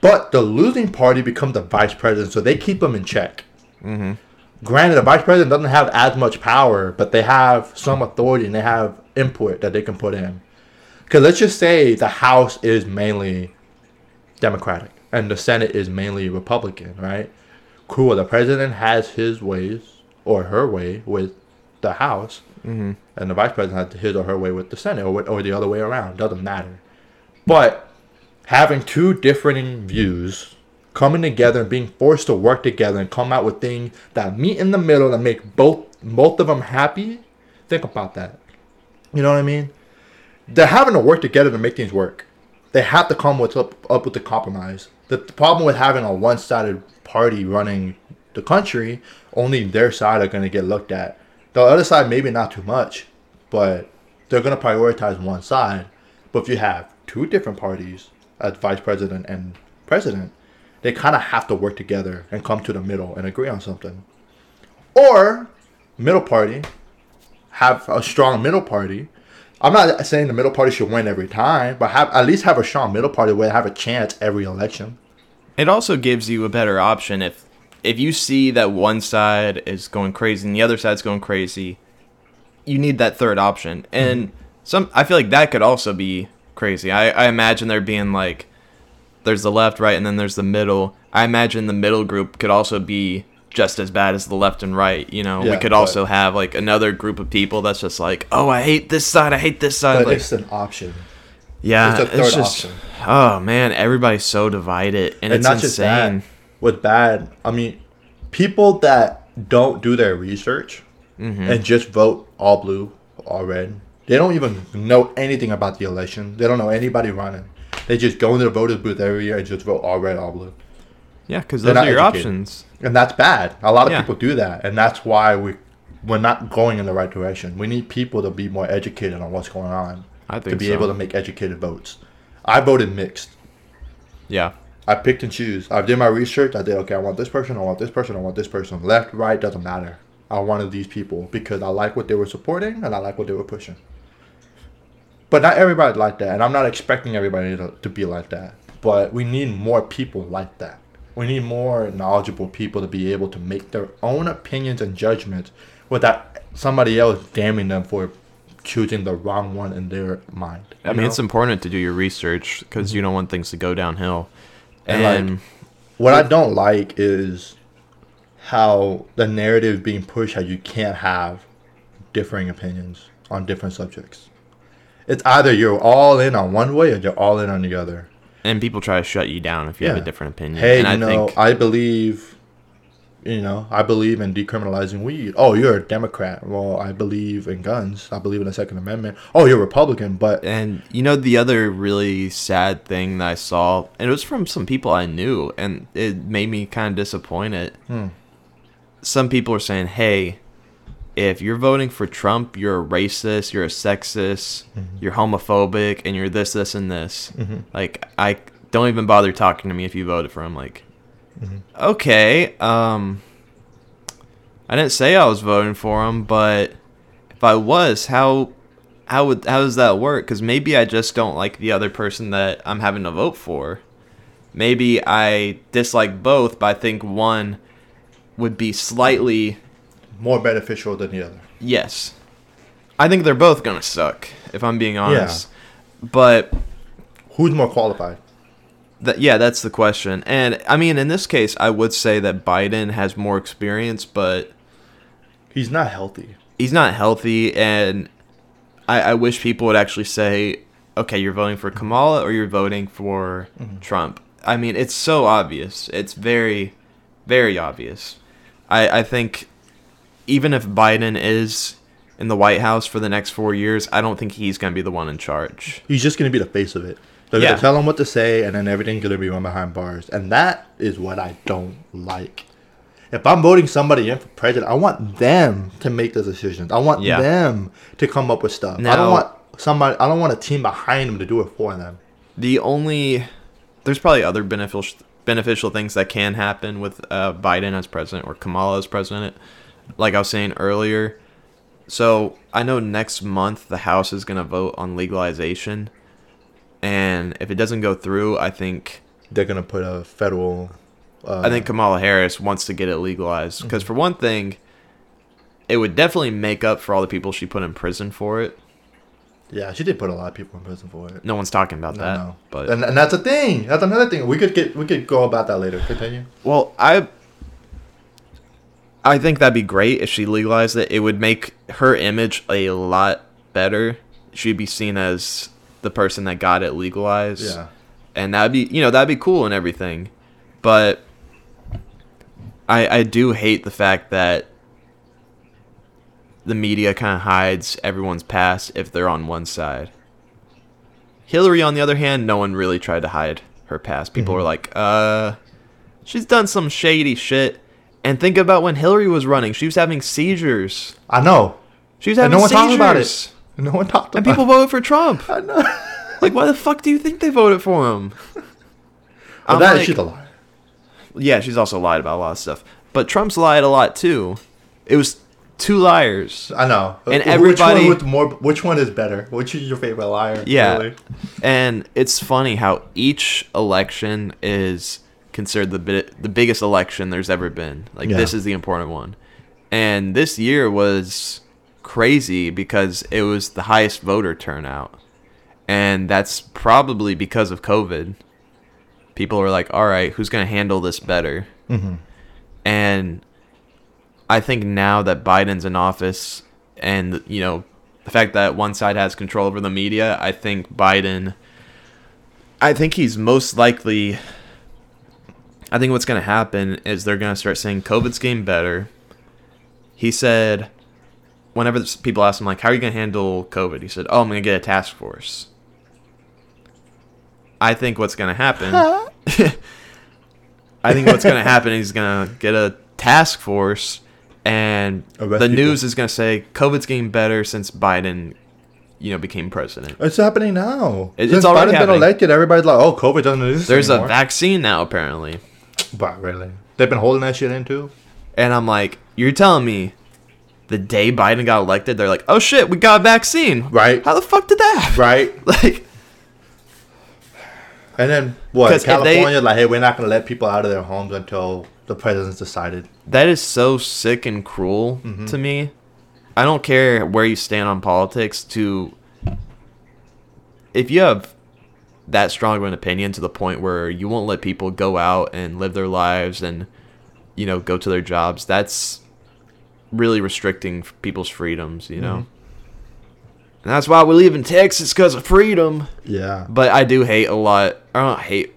S1: But the losing party becomes the vice president, so they keep them in check.
S2: Mm-hmm.
S1: Granted, the vice president doesn't have as much power, but they have some authority and they have input that they can put in. Because let's just say the House is mainly Democratic and the Senate is mainly Republican, right? Cool. The president has his ways or her way with the House,
S2: Mm-hmm.
S1: and the vice president has his or her way with the Senate, or, with- or the other way around. Doesn't matter. But having two differing views coming together and being forced to work together and come out with things that meet in the middle and make both both of them happy. Think about that. You know what I mean? They're having to work together to make things work. They have to come with up, up with the compromise. The, the problem with having a one-sided party running the country, only their side are going to get looked at. The other side maybe not too much, but they're going to prioritize one side. But if you have two different parties as vice president and president, they kind of have to work together and come to the middle and agree on something. Or middle party, have a strong middle party. I'm not saying the middle party should win every time, but have at least have a strong middle party where they have a chance every election.
S2: It also gives you a better option if if you see that one side is going crazy and the other side's going crazy, you need that third option. And mm-hmm. some I feel like that could also be crazy. I, I imagine there being like there's the left, right, and then there's the middle. I imagine the middle group could also be just as bad as the left and right. You know, we
S1: Yeah,
S2: could
S1: but-
S2: also have like another group of people that's just like, oh, I hate this side, I hate this side.
S1: But
S2: like,
S1: it's an option.
S2: yeah,
S1: it's
S2: it's, just,
S1: option.
S2: oh man, everybody's so divided, and,
S1: and
S2: it's
S1: not
S2: insane.
S1: just that. With bad, I mean, people that don't do their research
S2: Mm-hmm.
S1: and just vote all blue, all red. They don't even know anything about the election. They don't know anybody running. They just go into the voters booth every year and just vote all red, all blue.
S2: Yeah, because those are your
S1: educated.
S2: options.
S1: And that's bad. A lot of
S2: Yeah.
S1: people do that, and that's why we we're not going in the right direction. We need people to be more educated on what's going on
S2: I think to
S1: be
S2: so.
S1: able to make educated votes. I voted mixed.
S2: Yeah,
S1: I picked and choose. I did my research. I did okay. I want this person. I want this person. I want this person. Left, right doesn't matter. I wanted these people because I like what they were supporting and I like what they were pushing. But not everybody like that, and I'm not expecting everybody to, to be like that. But we need more people like that. We need more knowledgeable people to be able to make their own opinions and judgments without somebody else damning them for choosing the wrong one in their mind.
S2: I mean,
S1: know?
S2: it's important to do your research because you don't want things to go downhill.
S1: And,
S2: And,
S1: like, What I don't like is how the narrative being pushed how you can't have differing opinions on different subjects. It's either you're all in on one way or you're all in on the other.
S2: and people try to shut you down if you have a different opinion.
S1: Hey,
S2: and
S1: you
S2: I
S1: know,
S2: think
S1: I believe, you know, I believe in decriminalizing weed. Oh, you're a Democrat. Well, I believe in guns. I believe in the Second Amendment. Oh, you're Republican, but
S2: And you know the other really sad thing that I saw, and it was from some people I knew, and it made me kind of disappointed.
S1: Hmm.
S2: Some people are saying, "Hey, if you're voting for Trump, you're a racist, you're a sexist, mm-hmm. you're homophobic, and you're this, this, and this." Mm-hmm. Like, I don't even bother talking to me if you voted for him. Like, mm-hmm. okay, um, I didn't say I was voting for him, but if I was, how how would how does that work? Because maybe I just don't like the other person that I'm having to vote for. Maybe I dislike both, but I think one would be slightly
S1: more beneficial than the other.
S2: yes. I think they're both gonna suck if I'm being honest. Yeah. But
S1: Who's more qualified?
S2: That, yeah, that's the question. And I mean, in this case, I would say that Biden has more experience, but
S1: He's not healthy.
S2: he's not healthy. And I, I wish people would actually say, okay, you're voting for Kamala or you're voting for mm-hmm. Trump. I mean, it's so obvious. It's very, very obvious. I, I think even if Biden is in the White House for the next four years, I don't think he's going to be the one in charge.
S1: He's just gonna be the face of it. They're
S2: Yeah.
S1: gonna tell him what to say, and then everything's gonna be run behind bars, and that is what I don't like. If I'm voting somebody in for president, I want them to make the decisions. I want
S2: Yeah.
S1: them to come up with stuff. I don't want somebody. I don't want a team behind them to do it for them.
S2: The only there's probably other beneficial beneficial things that can happen with uh, Biden as president or Kamala as president. Like I was saying earlier, so I know next month the House is gonna vote on legalization, and if it doesn't go through, I think
S1: They're gonna put a federal. Uh,
S2: I think Kamala Harris wants to get it legalized because for one thing, it would definitely make up for all the people she put in prison for it.
S1: Yeah, she did put a lot of people in prison for it.
S2: No one's talking about
S1: No,
S2: that,
S1: no.
S2: but
S1: and, and that's a thing. That's another thing. We could get. We could go about that later. Continue.
S2: Well, I I think that'd be great if she legalized it. It would make her image a lot better. She'd be seen as the person that got it legalized.
S1: Yeah.
S2: And that'd be you know, that'd be cool and everything. But I I do hate the fact that the media kind of hides everyone's past if they're on one side. Hillary, on the other hand, no one really tried to hide her past. People
S1: Mhm.
S2: were like, uh, she's done some shady shit. And think about when Hillary was running, she was having seizures.
S1: I know.
S2: She was
S1: And
S2: having
S1: no one talked
S2: seizures.
S1: about it. No one talked
S2: And people voted for Trump.
S1: I know.
S2: Like, why the fuck do you think they voted for him?
S1: But
S2: I'm
S1: that
S2: like-
S1: she's a liar.
S2: yeah, she's also lied about a lot of stuff. But Trump's lied a lot too. It was two liars.
S1: I know.
S2: And
S1: Which
S2: everybody-
S1: one more? Which one is better? Which is your favorite liar?
S2: Yeah.
S1: really?
S2: And it's funny how each election is considered the bi- the biggest election there's ever been. Like
S1: Yeah.
S2: this is the important one. And this year was crazy because it was the highest voter turnout. And that's probably because of COVID. People were like, "All right, who's going to handle this better?"
S1: Mm-hmm.
S2: And I think now that Biden's in office and, you know, the fact that one side has control over the media, I think Biden, I think he's most likely, I think what's going to happen is they're going to start saying COVID's getting better. He said, whenever people ask him, like, how are you going to handle COVID? He said, oh, I'm going to get a task force. I think what's going to happen. I think what's going to happen is he's going to get a task force, and oh,
S1: Arrest
S2: the
S1: people.
S2: news is going to say COVID's getting better since Biden, you know, became president.
S1: It's happening now.
S2: It- it's
S1: Since
S2: already
S1: Biden's been elected, everybody's like, "Oh, COVID doesn't exist
S2: There's a vaccine now, apparently.
S1: But really, they've been holding that shit in too.
S2: And I'm like, you're telling me the day Biden got elected, they're like, "Oh shit, we got a vaccine."
S1: Right.
S2: How the fuck did that happen?
S1: Right.
S2: Like,
S1: And then what?
S2: if they-
S1: California, like, hey, we're not gonna let people out of their homes until the president's decided.
S2: that is so sick and cruel
S1: Mm-hmm.
S2: to me. I don't care where you stand on politics. To if you have that strong of an opinion to the point where you won't let people go out and live their lives and you know go to their jobs, that's really restricting people's freedoms. You know,
S1: Mm-hmm.
S2: and that's why we live in Texas because of freedom.
S1: Yeah.
S2: But I do hate a lot. I don't hate.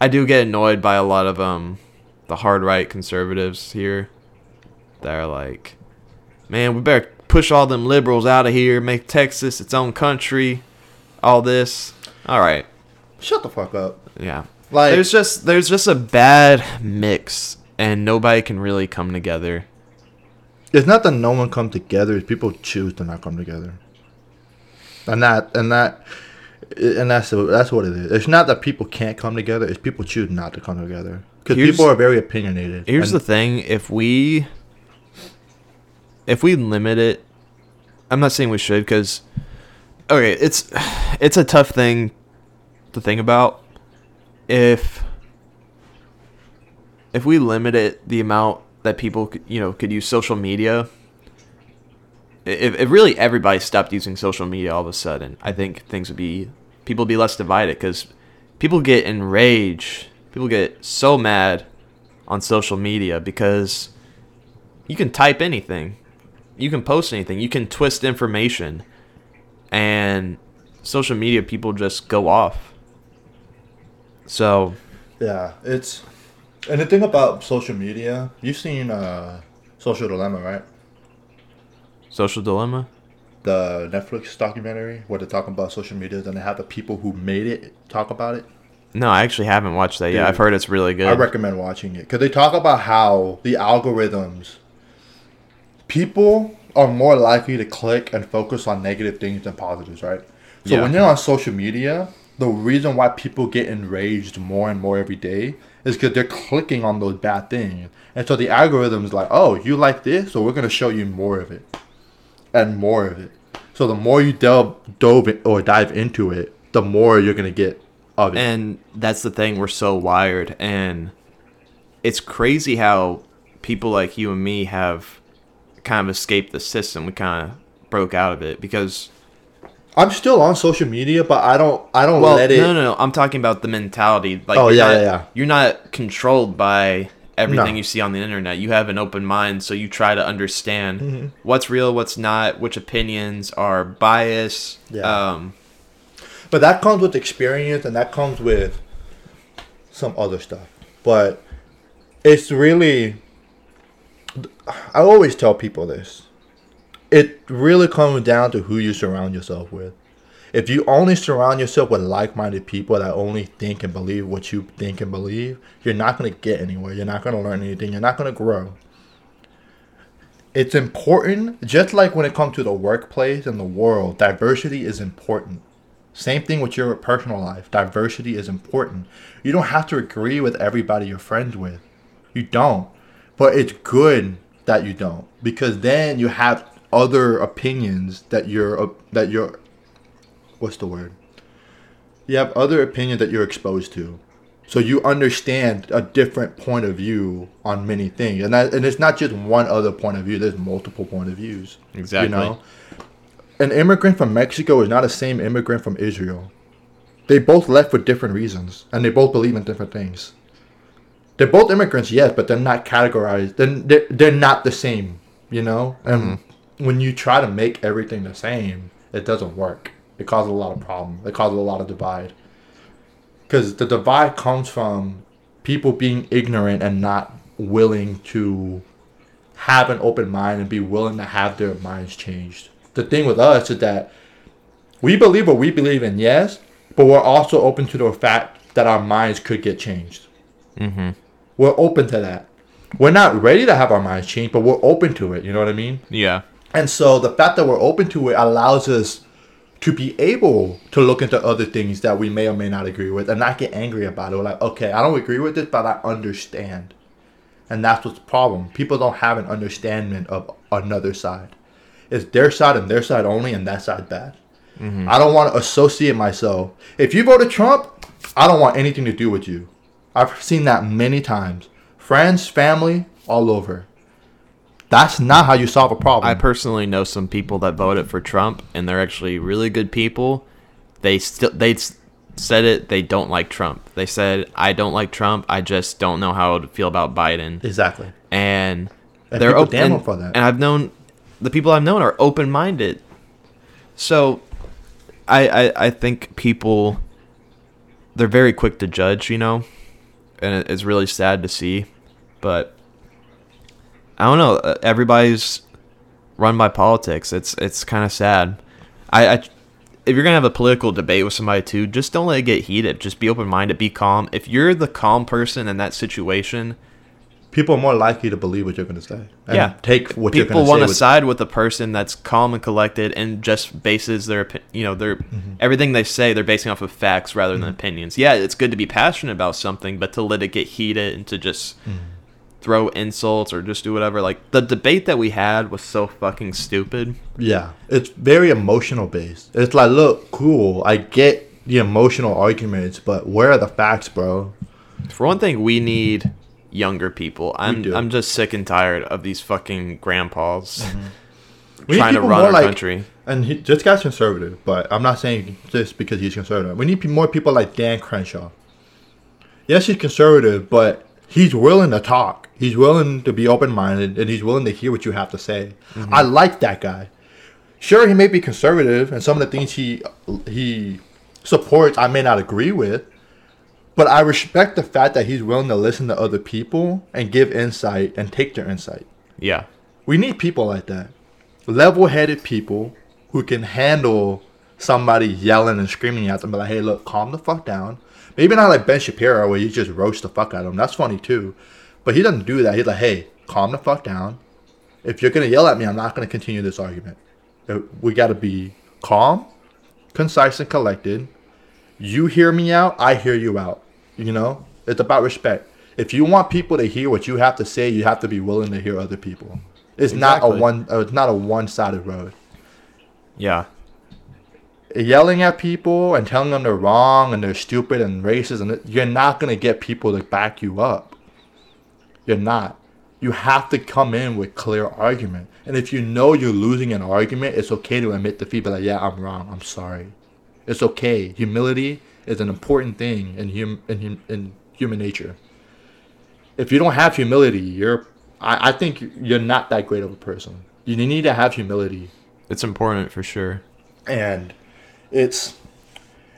S2: I do get annoyed by a lot of um, the hard right conservatives here. That are like, man, we better push all them liberals out of here, make Texas its own country, all this. All right,
S1: Shut the fuck up.
S2: yeah.
S1: Like-
S2: there's just there's just a bad mix, and nobody can really come together.
S1: It's not that no one come together. It's people choose to not come together. And that and that and that's that's what it is. It's not that people can't come together. It's people choose not to come together because people are very opinionated.
S2: Here's the thing: if we if we limit it, I'm not saying we should because okay, it's it's a tough thing to think about. If if we limit it, the amount that people you know could use social media. If, if really everybody stopped using social media all of a sudden, I think things would be people would be less divided because people get enraged, people get so mad on social media because you can type anything, you can post anything, you can twist information, and social media people just go off. So
S1: Yeah, it's and the thing about social media, you've seen uh Social Dilemma, right?
S2: social dilemma.
S1: The Netflix documentary where they're talking about social media and they have the people who made it talk about it.
S2: No, I actually haven't watched that yet.
S1: Dude,
S2: I've heard it's really good.
S1: I recommend watching it because they talk about how the algorithms, people are more likely to click and focus on negative things than positives, right? So
S2: Yeah.
S1: when you're on social media, the reason why people get enraged more and more every day is because they're clicking on those bad things. And so the algorithm is like, oh, you like this, so we're going to show you more of it and more of it. So the more you delve, dove or dive into it, the more you're going to get of it.
S2: And that's the thing, we're so wired. And it's crazy how people like you and me have kind of escaped the system. We kind of broke out of it because.
S1: I'm still on social media, but I don't. I don't
S2: Well,
S1: let it.
S2: no, no, no. I'm talking about the mentality. Like,
S1: Oh,
S2: you're
S1: yeah,
S2: not,
S1: yeah, yeah.
S2: You're not controlled by everything
S1: No.
S2: you see on the internet. You have an open mind, so you try to understand
S1: Mm-hmm.
S2: what's real, what's not, which opinions are biased.
S1: Yeah.
S2: Um,
S1: But that comes with experience, and that comes with some other stuff. But it's really. I always tell people this. It really comes down to who you surround yourself with. If you only surround yourself with like-minded people that only think and believe what you think and believe, you're not going to get anywhere. You're not going to learn anything. You're not going to grow. It's important, just like when it comes to the workplace and the world, diversity is important. Same thing with your personal life. Diversity is important. You don't have to agree with everybody you're friends with. You don't. But it's good that you don't because then you have other opinions that you're uh, that you're what's the word? You have other opinions that you're exposed to. So you understand a different point of view on many things. And that and it's not just one other point of view, there's multiple point of views.
S2: Exactly.
S1: You know? An immigrant from Mexico is not the same immigrant from Israel. They both left for different reasons, and they both believe in different things. They're both immigrants, yes, but they're not categorized. Then they're, they're not the same, you know. And when you try to make everything the same, it doesn't work. It causes a lot of problems. It causes a lot of divide. Because the divide comes from people being ignorant and not willing to have an open mind and be willing to have their minds changed. The thing with us is that we believe what we believe in, yes, but we're also open to the fact that our minds could get changed.
S2: mhm.
S1: We're open to that. We're not ready to have our minds changed, but we're open to it. You know what I mean?
S2: Yeah.
S1: And so the fact that we're open to it allows us to be able to look into other things that we may or may not agree with and not get angry about it. We're like, okay, I don't agree with this, but I understand. And that's what's the problem. People don't have an understanding of another side. It's their side and their side only, and that side bad. Mm-hmm. I don't want to associate myself. If you voted Trump, I don't want anything to do with you. I've seen that many times. Friends, family, all over. That's not how you solve a problem.
S2: I personally know some people that voted for Trump, and they're actually really good people. They still they said it. They don't like Trump. They said, "I don't like Trump. I just don't know how to feel about Biden."
S1: exactly.
S2: And,
S1: And
S2: they're open. And,
S1: for that.
S2: and I've known the people I've known are open minded. So, I, I I think people they're very quick to judge, you know, and it's really sad to see. But I don't know. uh, Everybody's run by politics. It's it's kind of sad. I, I if you're gonna have a political debate with somebody too, just don't let it get heated. Just be open minded. Be calm. If you're the calm person in that situation,
S1: People are more likely to believe what you're going to say. And
S2: Yeah.
S1: Take what
S2: people want to side with the person that's calm and collected and just bases their you know their
S1: Mm-hmm.
S2: everything they say they're basing off of facts rather than opinions yeah it's good to be passionate about something but to let it get heated and to just
S1: Mm-hmm.
S2: Throw insults or just do whatever like the debate that we had was so fucking stupid
S1: Yeah, it's very emotional based. It's like, look, cool. I get the emotional arguments, but where are the facts, bro?
S2: for one thing we need younger people i'm i'm just sick and tired of these fucking grandpas
S1: mm-hmm. need
S2: trying to run our
S1: like-
S2: country
S1: And he, this guy's conservative, but I'm not saying this because he's conservative. We need more people like Dan Crenshaw. Yes, he's conservative, but he's willing to talk. He's willing to be open minded, and he's willing to hear what you have to say. Mm-hmm. I like that guy. Sure, he may be conservative, and some of the things he he supports I may not agree with, but I respect the fact that he's willing to listen to other people and give insight and take their insight.
S2: yeah
S1: We need people like that. Level headed people who can handle somebody yelling and screaming at them, be like, hey, look, calm the fuck down. Maybe not like Ben Shapiro where you just roast the fuck out of him. That's funny too. But he doesn't do that. He's like, hey, calm the fuck down. If you're going to yell at me, I'm not going to continue this argument. Uh, We got to be calm, concise, and collected. You hear me out, I hear you out. You know, it's about respect. If you want people to hear what you have to say, you have to be willing to hear other people. It's not a one. Uh, it's not a one-sided road.
S2: yeah
S1: Yelling at people and telling them they're wrong and they're stupid and racist, and you're not gonna get people to back you up. You're not. You have to come in with clear argument. And if you know you're losing an argument, it's okay to admit defeat. But like, yeah, I'm wrong. I'm sorry. It's okay. Humility is an important thing in hum in, hum- in human nature. If you don't have humility, you're. I, I think you're not that great of a person. You need to have humility
S2: it's important for sure
S1: and it's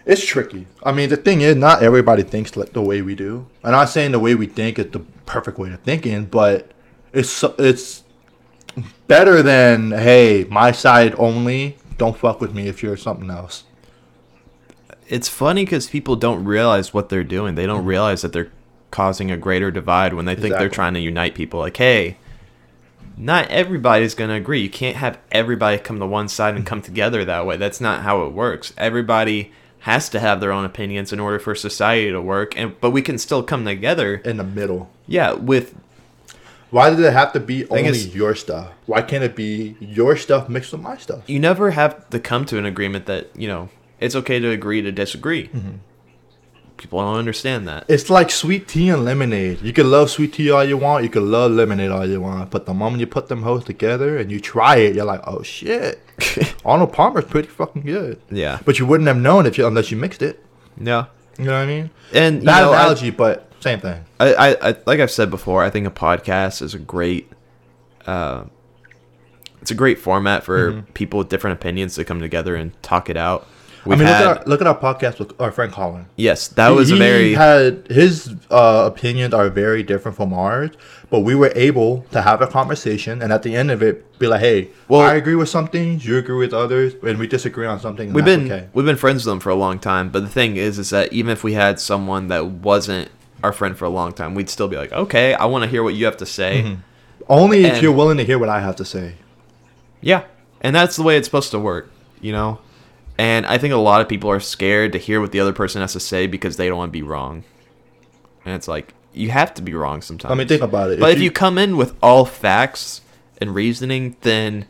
S1: it's tricky. I mean, the thing is, not everybody thinks like the way we do. I'm not saying the way we think is the perfect way of thinking, but it's so- it's better than hey, my side only. Don't fuck with me if you're something else.
S2: it's funny because people don't realize what they're doing. They don't mm-hmm. realize that they're causing a greater divide when they think they're trying to unite people. Like, hey, not everybody's going to agree. You can't have everybody come to one side and mm-hmm. come together that way. That's not how it works. Everybody has to have their own opinions in order for society to work. And but we can still come together.
S1: In the middle.
S2: Yeah, with
S1: Why does it have to be only your stuff? Why can't it be your stuff mixed with my stuff?
S2: you never have to come to an agreement that you know it's okay to agree to disagree. Mm-hmm. People don't understand that.
S1: It's like sweet tea and lemonade. You can love sweet tea all you want. You can love lemonade all you want. But the moment you put them both together and you try it, you're like, oh shit, Arnold Palmer's pretty fucking good.
S2: Yeah,
S1: But you wouldn't have known if you unless you mixed it.
S2: yeah.
S1: You know what I mean?
S2: And you
S1: Bad
S2: know, I-
S1: analogy, but same thing.
S2: I, I, I like I've said before, I think a podcast is a great uh it's a great format for people with different opinions to come together and talk it out. We've.
S1: I mean,
S2: had
S1: look, at our, look at our podcast with our friend Colin.
S2: yes, that was
S1: he
S2: very
S1: had his uh, opinions are very different from ours, but we were able to have a conversation and at the end of it be like, hey,
S2: Well-
S1: I agree with some things, you agree with others, and we disagree on something.
S2: We've been
S1: okay.
S2: we've been friends with them for a long time, but the thing is is that even if we had someone that wasn't our friend for a long time, we'd still be like, "Okay, I want to hear what you have to say."
S1: Mm-hmm. only if you're willing to hear what I have to say.
S2: Yeah. And that's the way it's supposed to work, you know? And I think a lot of people are scared to hear what the other person has to say because they don't want to be wrong. And it's like, you have to be wrong sometimes.
S1: I mean, think about it.
S2: But if you, come in with all facts and reasoning, then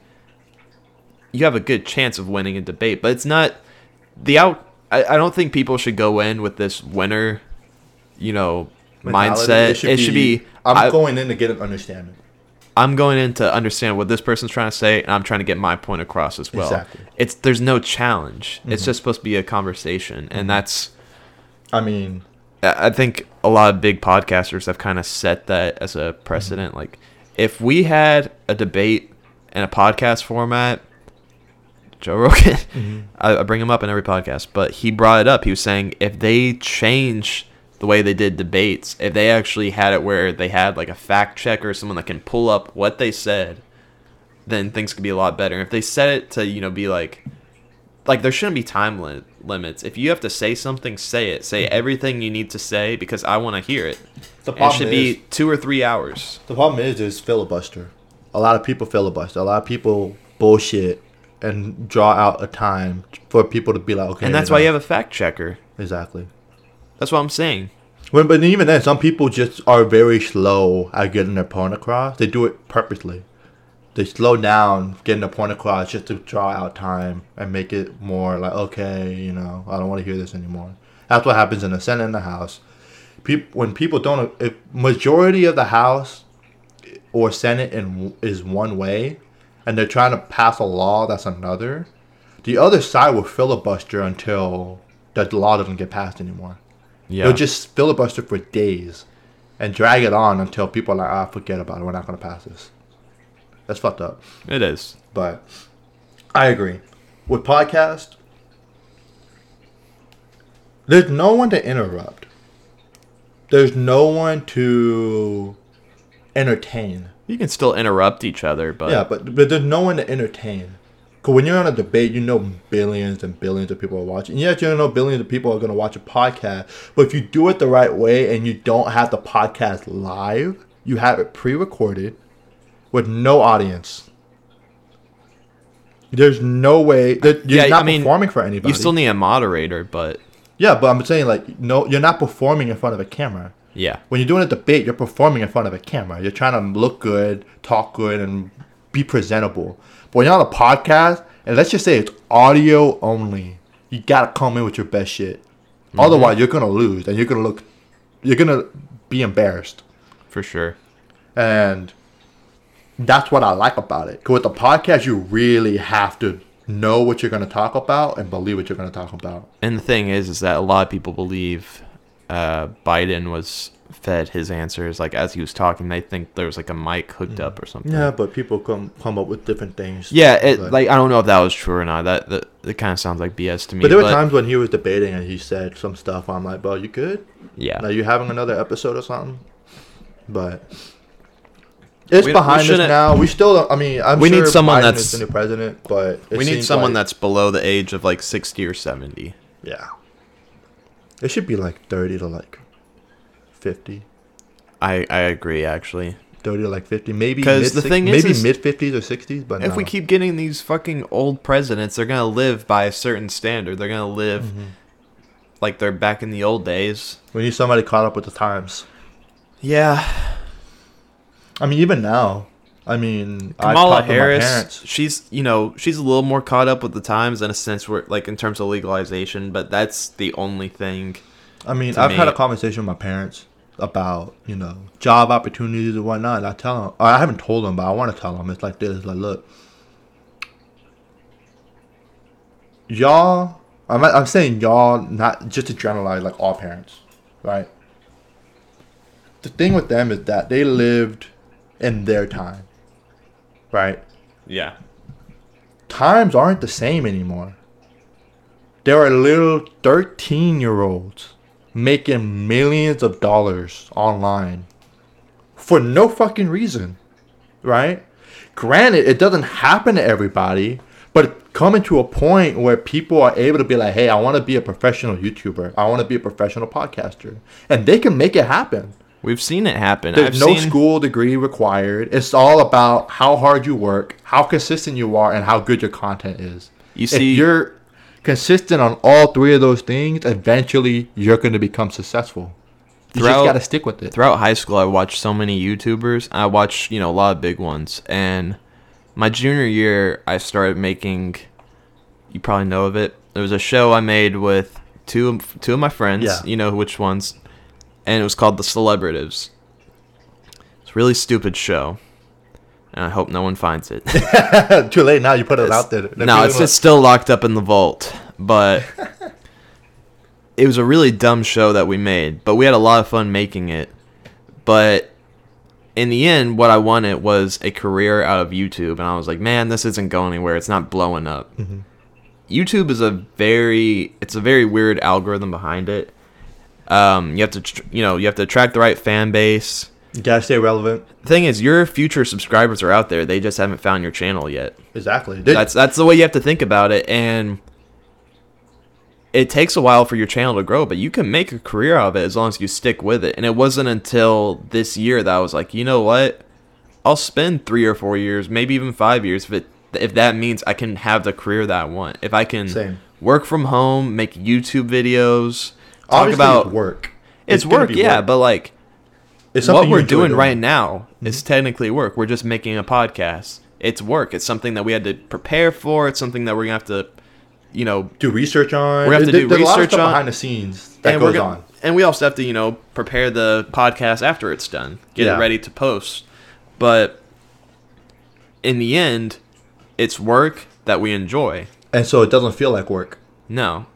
S2: you have a good chance of winning a debate. But it's not the out. I, I don't think people should go in with this winner, you know,
S1: mentality,
S2: mindset. It should, be.
S1: I'm
S2: I,
S1: going in to get an understanding.
S2: I'm going in to understand what this person's trying to say, and I'm trying to get my point across as well.
S1: Exactly.
S2: It's there's no challenge. It's
S1: Mhm.
S2: just supposed to be a conversation, and mm-hmm. that's.
S1: I mean,
S2: I think a lot of big podcasters have kind of set that as a precedent. Mm-hmm. Like, if we had a debate in a podcast format, Joe Rogan, mm-hmm. I, I bring him up in every podcast, but he brought it up. He was saying if they change the way they did debates, if they actually had it where they had like a fact checker, someone that can pull up what they said, then things could be a lot better. If they set it to you know be like like there shouldn't be time li- limits. If you have to say something, say it. Say everything you need to say because I want to hear it.
S1: the
S2: And it
S1: problem
S2: should
S1: is,
S2: be two or three hours.
S1: the problem is, is filibuster. A lot of people filibuster. A lot of people bullshit and draw out a time for people to be like, okay.
S2: and that's why you have a fact checker.
S1: exactly.
S2: That's what I'm saying.
S1: When, but even then, some people just are very slow at getting their point across. They do it purposely. They slow down getting their point across just to draw out time and make it more like, okay, you know, I don't want to hear this anymore. That's what happens in the Senate and the House. People, when people don't, if majority of the House or Senate in, is one way, and they're trying to pass a law that's another, the other side will filibuster until the law doesn't get passed anymore.
S2: Yeah.
S1: They'll just filibuster for days and drag it on until people are like, ah, forget about it. We're not going to pass this. That's fucked up.
S2: it is.
S1: But I agree. With podcast, there's no one to interrupt. There's no one to entertain.
S2: You can still interrupt each other, but
S1: yeah, but but there's no one to entertain. Cause when you're on a debate, you know billions and billions of people are watching. Yes, you don't know billions of people are gonna watch a podcast. But if you do it the right way and you don't have the podcast live, you have it pre-recorded with no audience. There's no way that you're
S2: Yeah,
S1: not
S2: I mean,
S1: performing for anybody.
S2: you still need a moderator. But
S1: yeah, but I'm saying like no, you're not performing in front of a camera.
S2: yeah,
S1: When you're doing a debate, you're performing in front of a camera. You're trying to look good, talk good, and be presentable. But when you're on a podcast, and let's just say it's audio only, you gotta come in with your best shit. Otherwise, you're gonna lose, and you're gonna look, you're gonna be embarrassed.
S2: for sure.
S1: And that's what I like about it. Cause with the podcast, you really have to know what you're gonna talk about and believe what you're gonna talk about.
S2: And the thing is, is that a lot of people believe uh, Biden was fed his answers like as he was talking. They think there was like a mic hooked mm-hmm. up or something.
S1: Yeah, but people come come up with different things.
S2: Yeah, it,
S1: But-
S2: like I don't know if that was true or not. That that it kind of sounds like BS to me.
S1: But there were times when he was debating and he said some stuff. I'm like, bro, you good?
S2: yeah,
S1: Are you having another episode or something? But it's
S2: We- we
S1: behind us now. We still, I mean, I'm
S2: We need someone
S1: Biden
S2: that's-
S1: the new president, but it
S2: we need someone
S1: like-
S2: that's below the age of like sixty or seventy.
S1: yeah. It should be like 30 to like 50.
S2: I I agree actually.
S1: 30 to like 50, maybe mid
S2: the thing is-
S1: maybe mid 50s or 60s, but
S2: If
S1: no.
S2: we keep getting these fucking old presidents, they're gonna live by a certain standard. They're gonna live
S1: Mm-hmm.
S2: like they're back in the old days.
S1: we need somebody caught up with the times.
S2: Yeah,
S1: I mean, even now, I mean,
S2: Kamala
S1: to
S2: Harris, she's you know she's a little more caught up with the times in a sense where like in terms of legalization, but that's the only thing.
S1: I mean, I've had a conversation with my parents about you know job opportunities and whatnot. And I tell them, I haven't told them, but I want to tell them. It's like this: like, look, y'all. I'm I'm saying y'all, not just to generalize, like all parents, right? The thing with them is that they lived in their time, right?
S2: Yeah,
S1: times aren't the same anymore. There are little 13 year olds making millions of dollars online for no fucking reason, right? Granted, it doesn't happen to everybody, but coming to a point where people are able to be like, hey, I want to be a professional YouTuber, I want to be a professional podcaster, and they can make it happen.
S2: we've seen it happen.
S1: There's
S2: I've
S1: no
S2: seen,
S1: school degree required. It's all about how hard you work, how consistent you are, and how good your content is.
S2: You
S1: if
S2: see-
S1: you're consistent on all three of those things, eventually you're going to become successful. You just gotta stick with it.
S2: throughout high school, I watched so many YouTubers. I watched, you know, a lot of big ones. And my junior year, I started making. You probably know of it. There was a show I made with two of- two of my friends.
S1: Yeah.
S2: You know which ones, and it was called The Celebratives. It's a really stupid show, and I hope no one finds it.
S1: Too late now. You put it
S2: It's-
S1: out there. The
S2: no, it's just still locked up in the vault. But it was a really dumb show that we made, but we had a lot of fun making it. But in the end, what I wanted was a career out of YouTube, and I was like, man, this isn't going anywhere. It's not blowing up.
S1: Mm-hmm.
S2: YouTube is a very, it's a very weird algorithm behind it. Um, you have to, tr- you know, you have to attract the right fan base.
S1: You gotta stay relevant.
S2: Thing is, your future subscribers are out there. They just haven't found your channel yet.
S1: Exactly. They-
S2: That's that's the way you have to think about it, and it takes a while for your channel to grow, but you can make a career out of it as long as you stick with it. And it wasn't until this year that I was like, you know what? I'll spend three or four years, maybe even five years, if it if that means I can have the career that I want. If I can
S1: Same.
S2: work from home, make YouTube videos, talk
S1: Obviously,
S2: about
S1: it's work.
S2: it's,
S1: gonna
S2: work, yeah,
S1: work.
S2: but like
S1: it's
S2: what we're doing right now mm-hmm. is technically work. We're just making a podcast. It's work. It's something that we had to prepare for. It's something that we're gonna have to, you know,
S1: Do research on.
S2: Gonna have to
S1: There-
S2: do
S1: there's a lot of
S2: research
S1: stuff
S2: on-
S1: behind the scenes that goes
S2: gonna,
S1: on.
S2: and we also have to, you know, prepare the podcast after it's done, get
S1: Yeah.
S2: it ready to post. But in the end, it's work that we enjoy.
S1: And so it doesn't feel like work.
S2: No.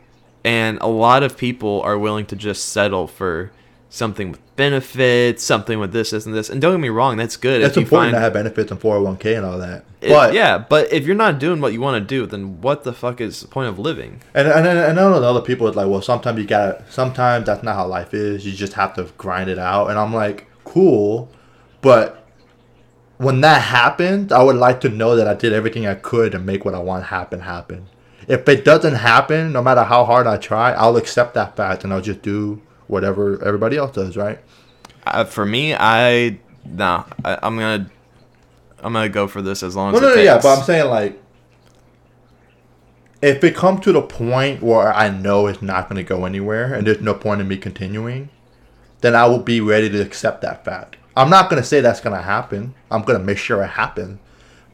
S2: And a lot of people are willing to just settle for something with benefits, something with this, this, and this. And don't get me wrong, that's good. You
S1: important
S2: find,
S1: to have benefits and 401k and all that.
S2: It-
S1: But
S2: yeah, but if you're not doing what you want to do, then what the fuck is the point of living?
S1: And and and I know other people is like, well, sometimes you gotta. Sometimes that's not how life is. You just have to grind it out. And I'm like, cool, but when that happens, I would like to know that I did everything I could to make what I want happen happen. If it doesn't happen, no matter how hard I try, I'll accept that fact and I'll just do whatever everybody else does, right?
S2: Uh, for me, I nah, I, I'm gonna I'm gonna go for this as long
S1: Well,
S2: as
S1: no, no, yeah, but I'm saying like, if it comes to the point where I know it's not going to go anywhere and there's no point in me continuing, then I will be ready to accept that fact. I'm not going to say that's going to happen. I'm going to make sure it happens,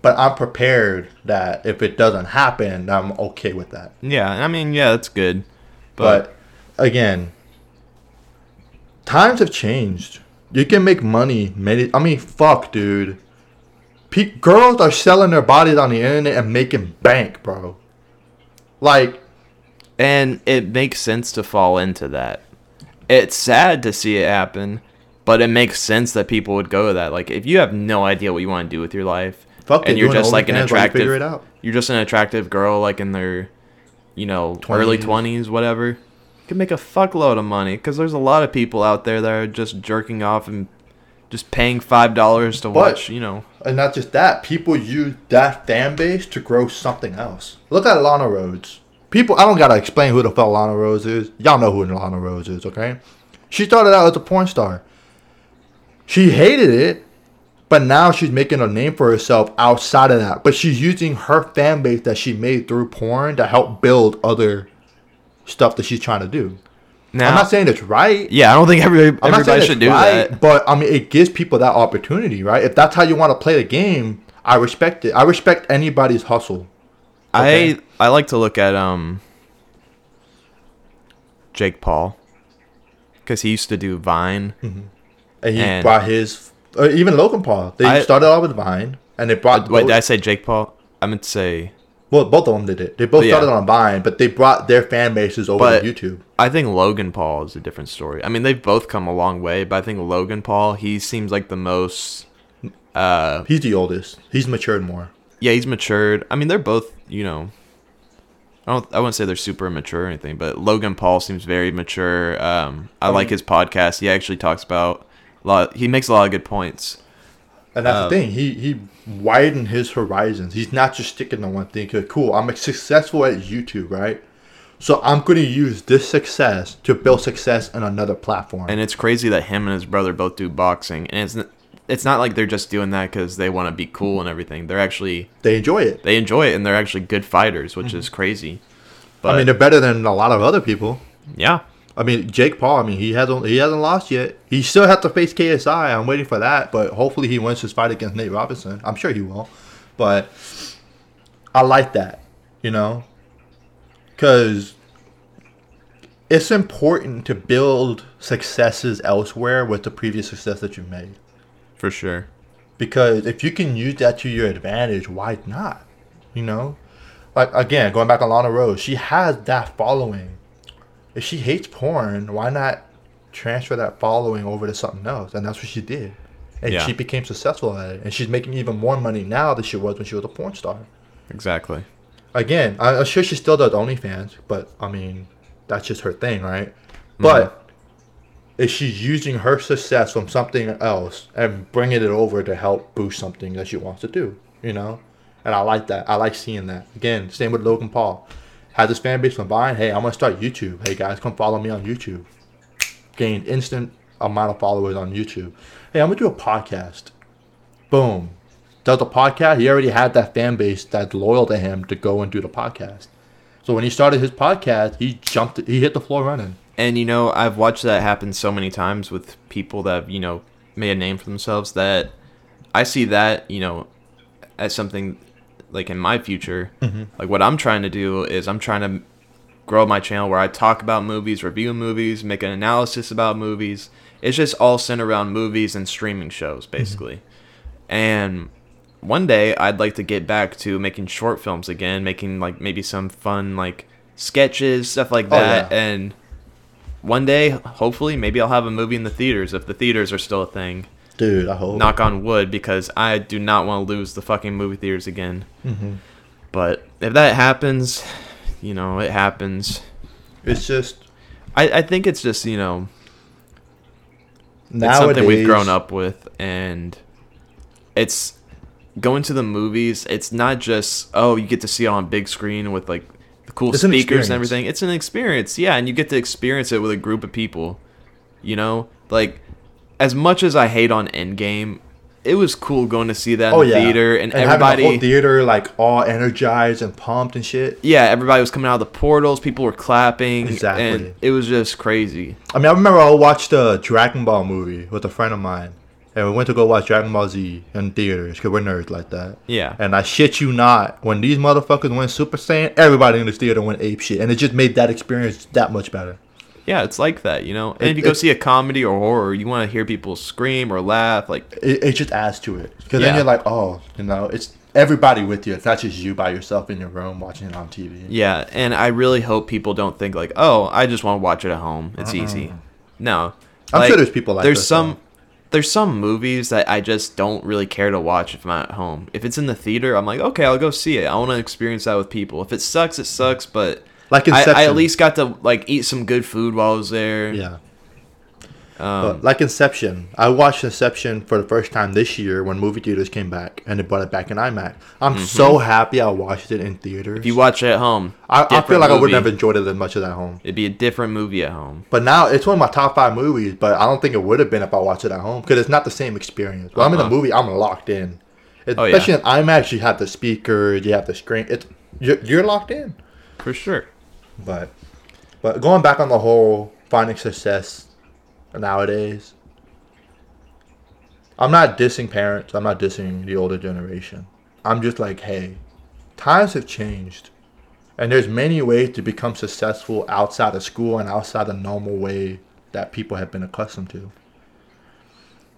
S1: but I'm prepared that if it doesn't happen, I'm okay with that.
S2: yeah, I mean, yeah, that's good. But,
S1: But again, times have changed. You can make money many. I mean, fuck, dude. Pe- girls are selling their bodies on the internet and making bank, bro. Like,
S2: and it makes sense to fall into that. It's sad to see it happen, but it makes sense that people would go to that. Like if you have no idea what you want to do with your life,
S1: fuck
S2: and
S1: it,
S2: you're just like an
S1: OnlyFans you Figure it
S2: attractive,
S1: out.
S2: you're just an attractive girl, like in their, you know, early twenties, whatever. Can make a fuckload of money because there's a lot of people out there that are just jerking off and just paying five dollars to watch. You know,
S1: And not just that, people use that fan base to grow something else. Look at Lana Rhoades. People, I don't gotta explain who the fuck Lana Rhoades is. Y'all know who Lana Rhoades is, okay? She started out as a porn star. She hated it, but now she's making a name for herself outside of that. But she's using her fan base that she made through porn to help build other stuff that she's trying to do.
S2: now
S1: I'm not saying it's right.
S2: yeah, I don't think every,
S1: I'm not saying
S2: everybody
S1: it's
S2: should do
S1: right,
S2: that.
S1: But I mean, it gives people that opportunity, right? If that's how you want to play the game, I respect it. I respect anybody's hustle. Okay.
S2: I I like to look at um Jake Paul because he used to do Vine.
S1: And he
S2: And-
S1: brought his, or even Logan Paul. They
S2: I-
S1: started off with Vine, and they brought.
S2: Wait,
S1: both,
S2: did I say Jake Paul? I meant to say.
S1: Well, both of them did it. They both
S2: yeah.
S1: started on Vine, but they brought their fan bases over
S2: But-
S1: to YouTube.
S2: I think Logan Paul is a different story. I mean, they've both come a long way, but I think Logan Paul he seems like the most. Uh,
S1: He's the oldest. He's matured more.
S2: yeah, he's matured. I mean, they're both you know. I don't. I wouldn't say they're super mature or anything, but Logan Paul seems very mature. Um, I like his podcast. He actually talks about a lot. He makes a lot of good points.
S1: And that's
S2: Um,
S1: the thing. He he widened his horizons. He's not just sticking to one thing. 'Cause, Cool. I'm successful at YouTube, right? So I'm going to use this success to build success in another platform.
S2: And it's crazy that him and his brother both do boxing, and it's it's not like they're just doing that because they want to be cool and everything. They're actually
S1: they enjoy it.
S2: they enjoy it, and they're actually good fighters, which is crazy. But
S1: I mean, they're better than a lot of other people.
S2: yeah,
S1: I mean, Jake Paul. I mean, he hasn't he hasn't lost yet. He still has to face KSI. I'm waiting for that, but hopefully he wins his fight against Nate Robinson. I'm sure he will. But I like that, you know, because it's important to build successes elsewhere with the previous success that you made.
S2: For sure.
S1: Because if you can use that to your advantage, why not? You know, like again, going back on Lana Rhoades, she has that following. If she hates porn, why not transfer that following over to something else? And that's what she did. And
S2: Yeah.
S1: she became successful at it. And she's making even more money now than she was when she was a porn star.
S2: Exactly.
S1: Again, I- I'm sure she still does OnlyFans, but I mean, that's just her thing, right? Mm-hmm. But if she's using her success from something else and bringing it over to help boost something that she wants to do, you know? And I like that. I like seeing that. Again, same with Logan Paul. Had this fan base from Vine. Hey, I'm gonna start YouTube. Hey guys, come follow me on YouTube. Gained instant amount of followers on YouTube. Hey, I'm gonna do a podcast. Boom. Does a podcast. He already had that fan base that's loyal to him to go and do the podcast. So when he started his podcast, he jumped. He hit the floor running.
S2: And you know, I've watched that happen so many times with people that have, you know, made a name for themselves that I see that, you know, as something like in my future. Mm-hmm. Like what I'm trying to do is I'm trying to grow my channel where I talk about movies, review movies, make an analysis about movies. It's just all centered around movies and streaming shows mm-hmm. basically. And one day I'd like to get back to making short films again, making like maybe some fun like sketches, stuff like
S1: Oh,
S2: that.
S1: yeah.
S2: And one day, hopefully, maybe I'll have a movie in the theaters if the theaters are still a thing.
S1: Dude, I hope.
S2: Knock on wood, because I do not want to lose the fucking movie theaters again.
S1: Mhm.
S2: But if that happens, you know, it happens.
S1: It's just
S2: I, I think it's just, you know, it's
S1: nowadays.
S2: something we've grown up with and it's going to the movies it's not just oh you get to see it on big screen with like the cool
S1: It's an
S2: speakers and everything it's an experience yeah and you get to experience it with a group of people you know like as much as i hate on endgame it was cool going to see that in
S1: Oh
S2: the
S1: yeah,
S2: theater and,
S1: having the
S2: everybody
S1: whole theater like all energized and pumped and shit.
S2: yeah everybody was coming out of the portals people were clapping
S1: Exactly.
S2: and it was just crazy
S1: I mean, I remember I watched the Dragon Ball movie with a friend of mine, and we went to go watch Dragon Ball Z in theaters because we're nerds like that.
S2: yeah
S1: And I shit you not, when these motherfuckers went Super Saiyan, everybody in this theater went ape shit, and it just made that experience that much better.
S2: Yeah, it's like that, you know. And
S1: It-
S2: if you go see a comedy or horror, you want to hear people scream or laugh. Like,
S1: It, it just adds to it because then you're like, oh, you know, it's everybody with you. It's not just you by yourself in your room watching it on TV.
S2: yeah. And I really hope people don't think like, oh, I just want to watch it at home. It's easy. No,
S1: I'm
S2: Like,
S1: sure there's people like
S2: there's some
S1: though.
S2: there's some movies that I just don't really care to watch if I'm at home. If it's in the theater, I'm like, okay, I'll go see it. I want to experience that with people. If it sucks, it sucks. But
S1: Like
S2: I, I at least got to like eat some good food while I was there.
S1: Yeah.
S2: Um,
S1: But like Inception, I watched Inception for the first time this year when movie theaters came back and they brought it back in IMAX. I'm so happy I watched it in theaters.
S2: Mm-hmm. if you watch it at home,
S1: I, I feel like I wouldn't have enjoyed it as much as at home.
S2: It'd be a different movie at home.
S1: But now it's one of my top five movies, but I don't think it would have been if I watched it at home because it's not the same experience. When I'm in
S2: Uh-uh.
S1: movie, I'm locked in.
S2: Oh, yeah.
S1: Especially in IMAX, you have the speakers, you have the screen. It's you're, you're locked in.
S2: For sure.
S1: But but going back on the whole finding success nowadays, I'm not dissing parents. I'm not dissing the older generation. I'm just like, hey, times have changed. And there's many ways to become successful outside of school and outside the normal way that people have been accustomed to.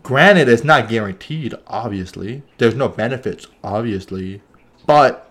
S1: Granted, it's not guaranteed, obviously. There's no benefits, obviously. But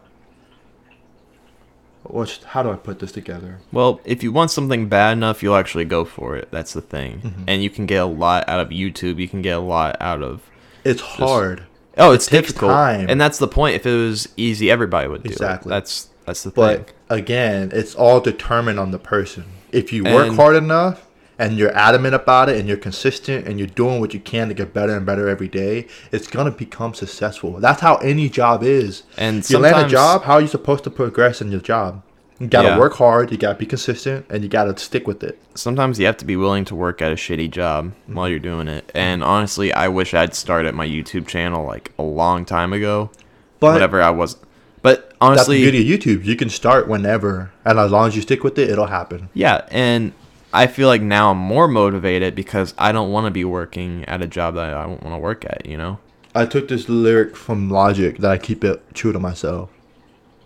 S1: what's how do I put this together?
S2: Well, if you want something bad enough, you'll actually go for it. That's the thing.
S1: Mm-hmm.
S2: And you can get a lot out of YouTube. You can get a lot out of.
S1: It's hard.
S2: Oh, it's
S1: takes
S2: difficult.
S1: time.
S2: And that's the point. If it was easy, everybody would do it.
S1: Exactly.
S2: it. That's that's the
S1: But
S2: thing.
S1: But again, it's all determined on the person. If you work
S2: And-
S1: hard enough and you're adamant about it and you're consistent and you're doing what you can to get better and better every day, it's gonna become successful. That's how any job is.
S2: And
S1: you land a job, how are you supposed to progress in your job? You gotta
S2: Yeah.
S1: work hard, you gotta be consistent, and you gotta stick with it.
S2: Sometimes you have to be willing to work at a shitty job
S1: Mm-hmm.
S2: while you're doing it. And honestly, I wish I'd started my YouTube channel like a long time ago.
S1: But
S2: Whatever I was. But
S1: that's the
S2: honestly,
S1: beauty of YouTube. You can start whenever, and as long as you stick with it, it'll happen.
S2: Yeah, and I feel like now I'm more motivated because I don't want to be working at a job that I don't want to work at. You know.
S1: I took this lyric from Logic that I keep it true to myself.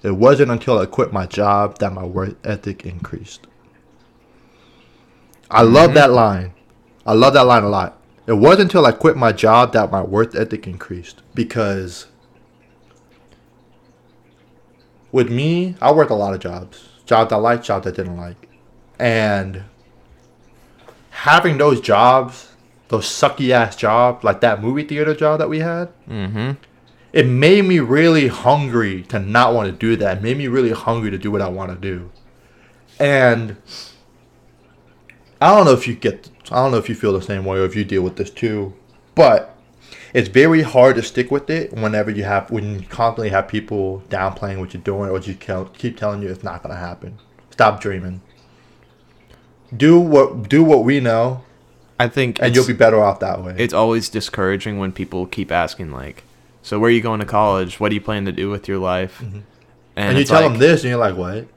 S1: It wasn't until I quit my job that my work ethic increased. I love mm-hmm. that line. I love that line a lot. It wasn't until I quit my job that my work ethic increased because with me, I worked a lot of jobs. Jobs I liked, jobs I didn't like. And having those jobs, those sucky ass jobs, like that movie theater job that we had,
S2: Mm-hmm.
S1: it made me really hungry to not want to do that. It made me really hungry to do what I want to do. And I don't know if you get I don't know if you feel the same way or if you deal with this too, but it's very hard to stick with it whenever you have when you constantly have people downplaying what you're doing or just keep telling you it's not going to happen. Stop dreaming. Do what do what we know
S2: I think
S1: and you'll be better off that way.
S2: it's always discouraging when people keep asking like, "So where are you going to college? What do you plan to do with your life?"
S1: Mm-hmm. and you tell
S2: like-
S1: them this and you're like, "What?"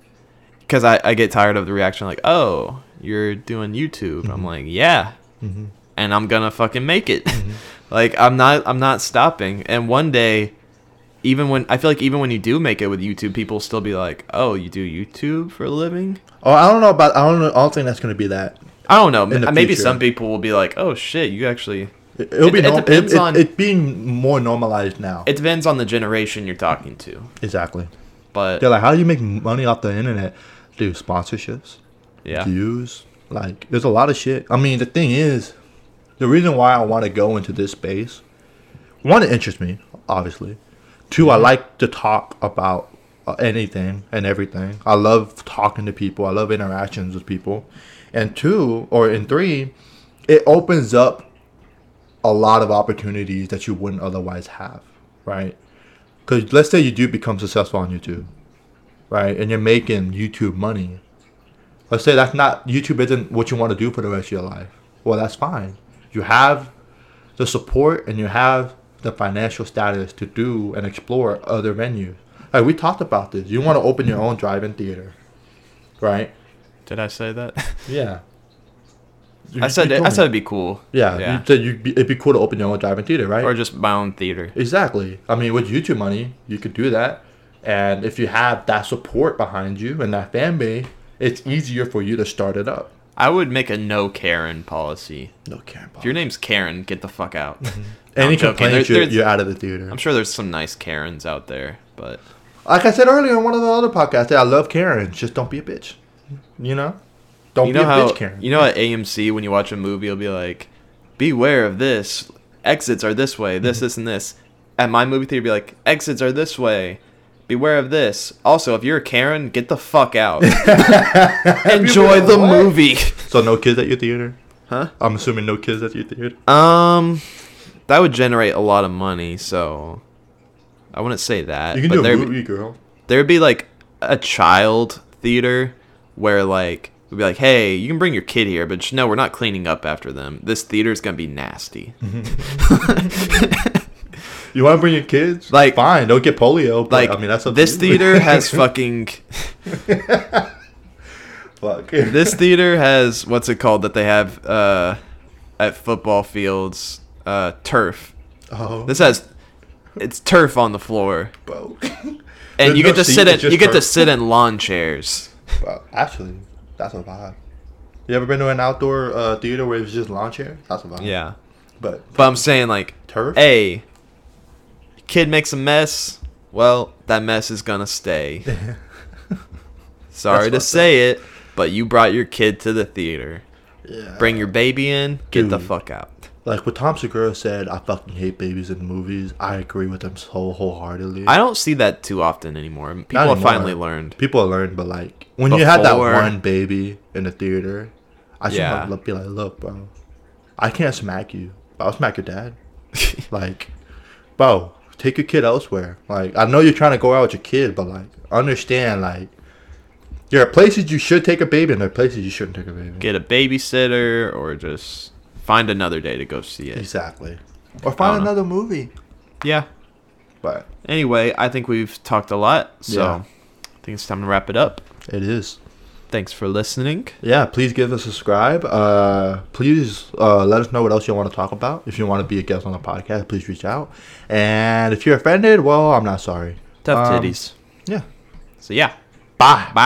S2: because I, I get tired of the reaction like oh you're doing youtube
S1: Mm-hmm.
S2: i'm like yeah and i'm gonna fucking make it like i'm not i'm not stopping and one day even when i feel like even when you do make it with youtube people still be like oh you do youtube for a living
S1: Oh, I don't know about I don't know I don't think that's going to be that.
S2: i don't know maybe
S1: future.
S2: some people will be like oh shit you actually
S1: It- It'll
S2: It-
S1: be
S2: it
S1: it,
S2: depends
S1: it,
S2: on-
S1: it being more normalized now.
S2: it depends on the generation you're talking to
S1: exactly.
S2: but
S1: They're like, how do you make money off the internet? Do sponsorships,
S2: yeah
S1: views. Like, there's a lot of shit. I mean, the thing is, the reason why I want to go into this space, one, it interests me, obviously. 2 I like to talk about uh, anything and everything. I love talking to people. I love interactions with people. And two, or in three, it opens up a lot of opportunities that you wouldn't otherwise have, right? Because let's say you do become successful on YouTube, right? And you're making YouTube money. Let's say that's not YouTube isn't what you want to do for the rest of your life. Well, that's fine. You have the support and you have the financial status to do and explore other venues. Like we talked about this. You want to open your own drive-in theater, right?
S2: did i say that
S1: Yeah.
S2: i said it, i said it'd be cool
S1: yeah.
S2: yeah.
S1: You said you'd be, it'd be cool to open your own drive-in theater, right?
S2: or just my own theater
S1: Exactly. I mean, with YouTube money, you could do that. And if you have that support behind you and that fan base, it's easier for you to start it up.
S2: I would make a no Karen policy.
S1: No Karen policy.
S2: If your name's Karen, get the fuck out. No,
S1: Any
S2: I'm
S1: complaints,
S2: There-
S1: you're,
S2: there's-
S1: you're out of the theater.
S2: I'm sure there's some nice Karens out there, but
S1: Like I said earlier in one of the other podcasts, I love Karens. Just don't be a bitch. You know? Don't
S2: you
S1: be a
S2: how
S1: bitch, Karen.
S2: you know at AMC when you watch a movie, it'll be like, "Beware of this. Exits are this way.
S1: Mm-hmm.
S2: This, this, and this." At my movie theater, it'd be like, "Exits are this way. Beware of this." Also, if you're a Karen, get the fuck out. Enjoy the
S1: What?
S2: movie.
S1: so no kids at your theater?
S2: Huh?
S1: I'm assuming no kids at your theater.
S2: Um, that would generate a lot of money, so I wouldn't say that.
S1: You can
S2: but
S1: do a
S2: there,
S1: movie, girl.
S2: there'd be like a child theater where like we'd be like, hey, you can bring your kid here, but no, we're not cleaning up after them. This theater's gonna be nasty.
S1: You want to bring your kids?
S2: Like-
S1: fine. Don't get polio. But,
S2: Like
S1: I mean, that's
S2: this theater has fucking
S1: Fuck.
S2: this theater has what's it called that they have uh at football fields uh turf.
S1: oh,
S2: This has it's turf on the floor.
S1: bro.
S2: And
S1: There's
S2: you
S1: no
S2: get to
S1: seat,
S2: sit in you get to sit in lawn chairs.
S1: Well, actually, that's a vibe. You ever been to an outdoor uh, theater where it's just lawn chair? That's a vibe.
S2: Yeah.
S1: But
S2: But I'm saying like
S1: turf?
S2: hey, kid makes a mess. Well, that mess is gonna stay. Sorry to say it, but you brought your kid to the theater.
S1: yeah.
S2: Bring your baby in. Get the fuck out.
S1: Like what Tom Segura said, I fucking hate babies in movies. I agree with him so wholeheartedly.
S2: I don't see that too often anymore. People
S1: Not
S2: have
S1: anymore.
S2: finally learned.
S1: People have learned, but like when you had that one baby in the theater, I should
S2: Yeah.
S1: yeah. be like, look, bro, I can't smack you, but I'll smack your dad. like, bro, take your kid elsewhere. Like, I know you're trying to go out with your kid, but like, understand, like, there are places you should take a baby, and there are places you shouldn't take a baby.
S2: Get a babysitter or just find another day to go see it.
S1: exactly. Or find
S2: don't know.
S1: another movie.
S2: Yeah.
S1: But
S2: Anyway, I think we've talked a lot, so
S1: Yeah.
S2: I think it's time to wrap it up.
S1: it is.
S2: Thanks for listening.
S1: Yeah, please give us a subscribe. Uh, please uh, let us know what else you want to talk about. If you want to be a guest on the podcast, please reach out. And if you're offended, well, I'm not sorry.
S2: Tough
S1: Um,
S2: titties.
S1: Yeah.
S2: So yeah.
S1: Bye.
S2: Bye.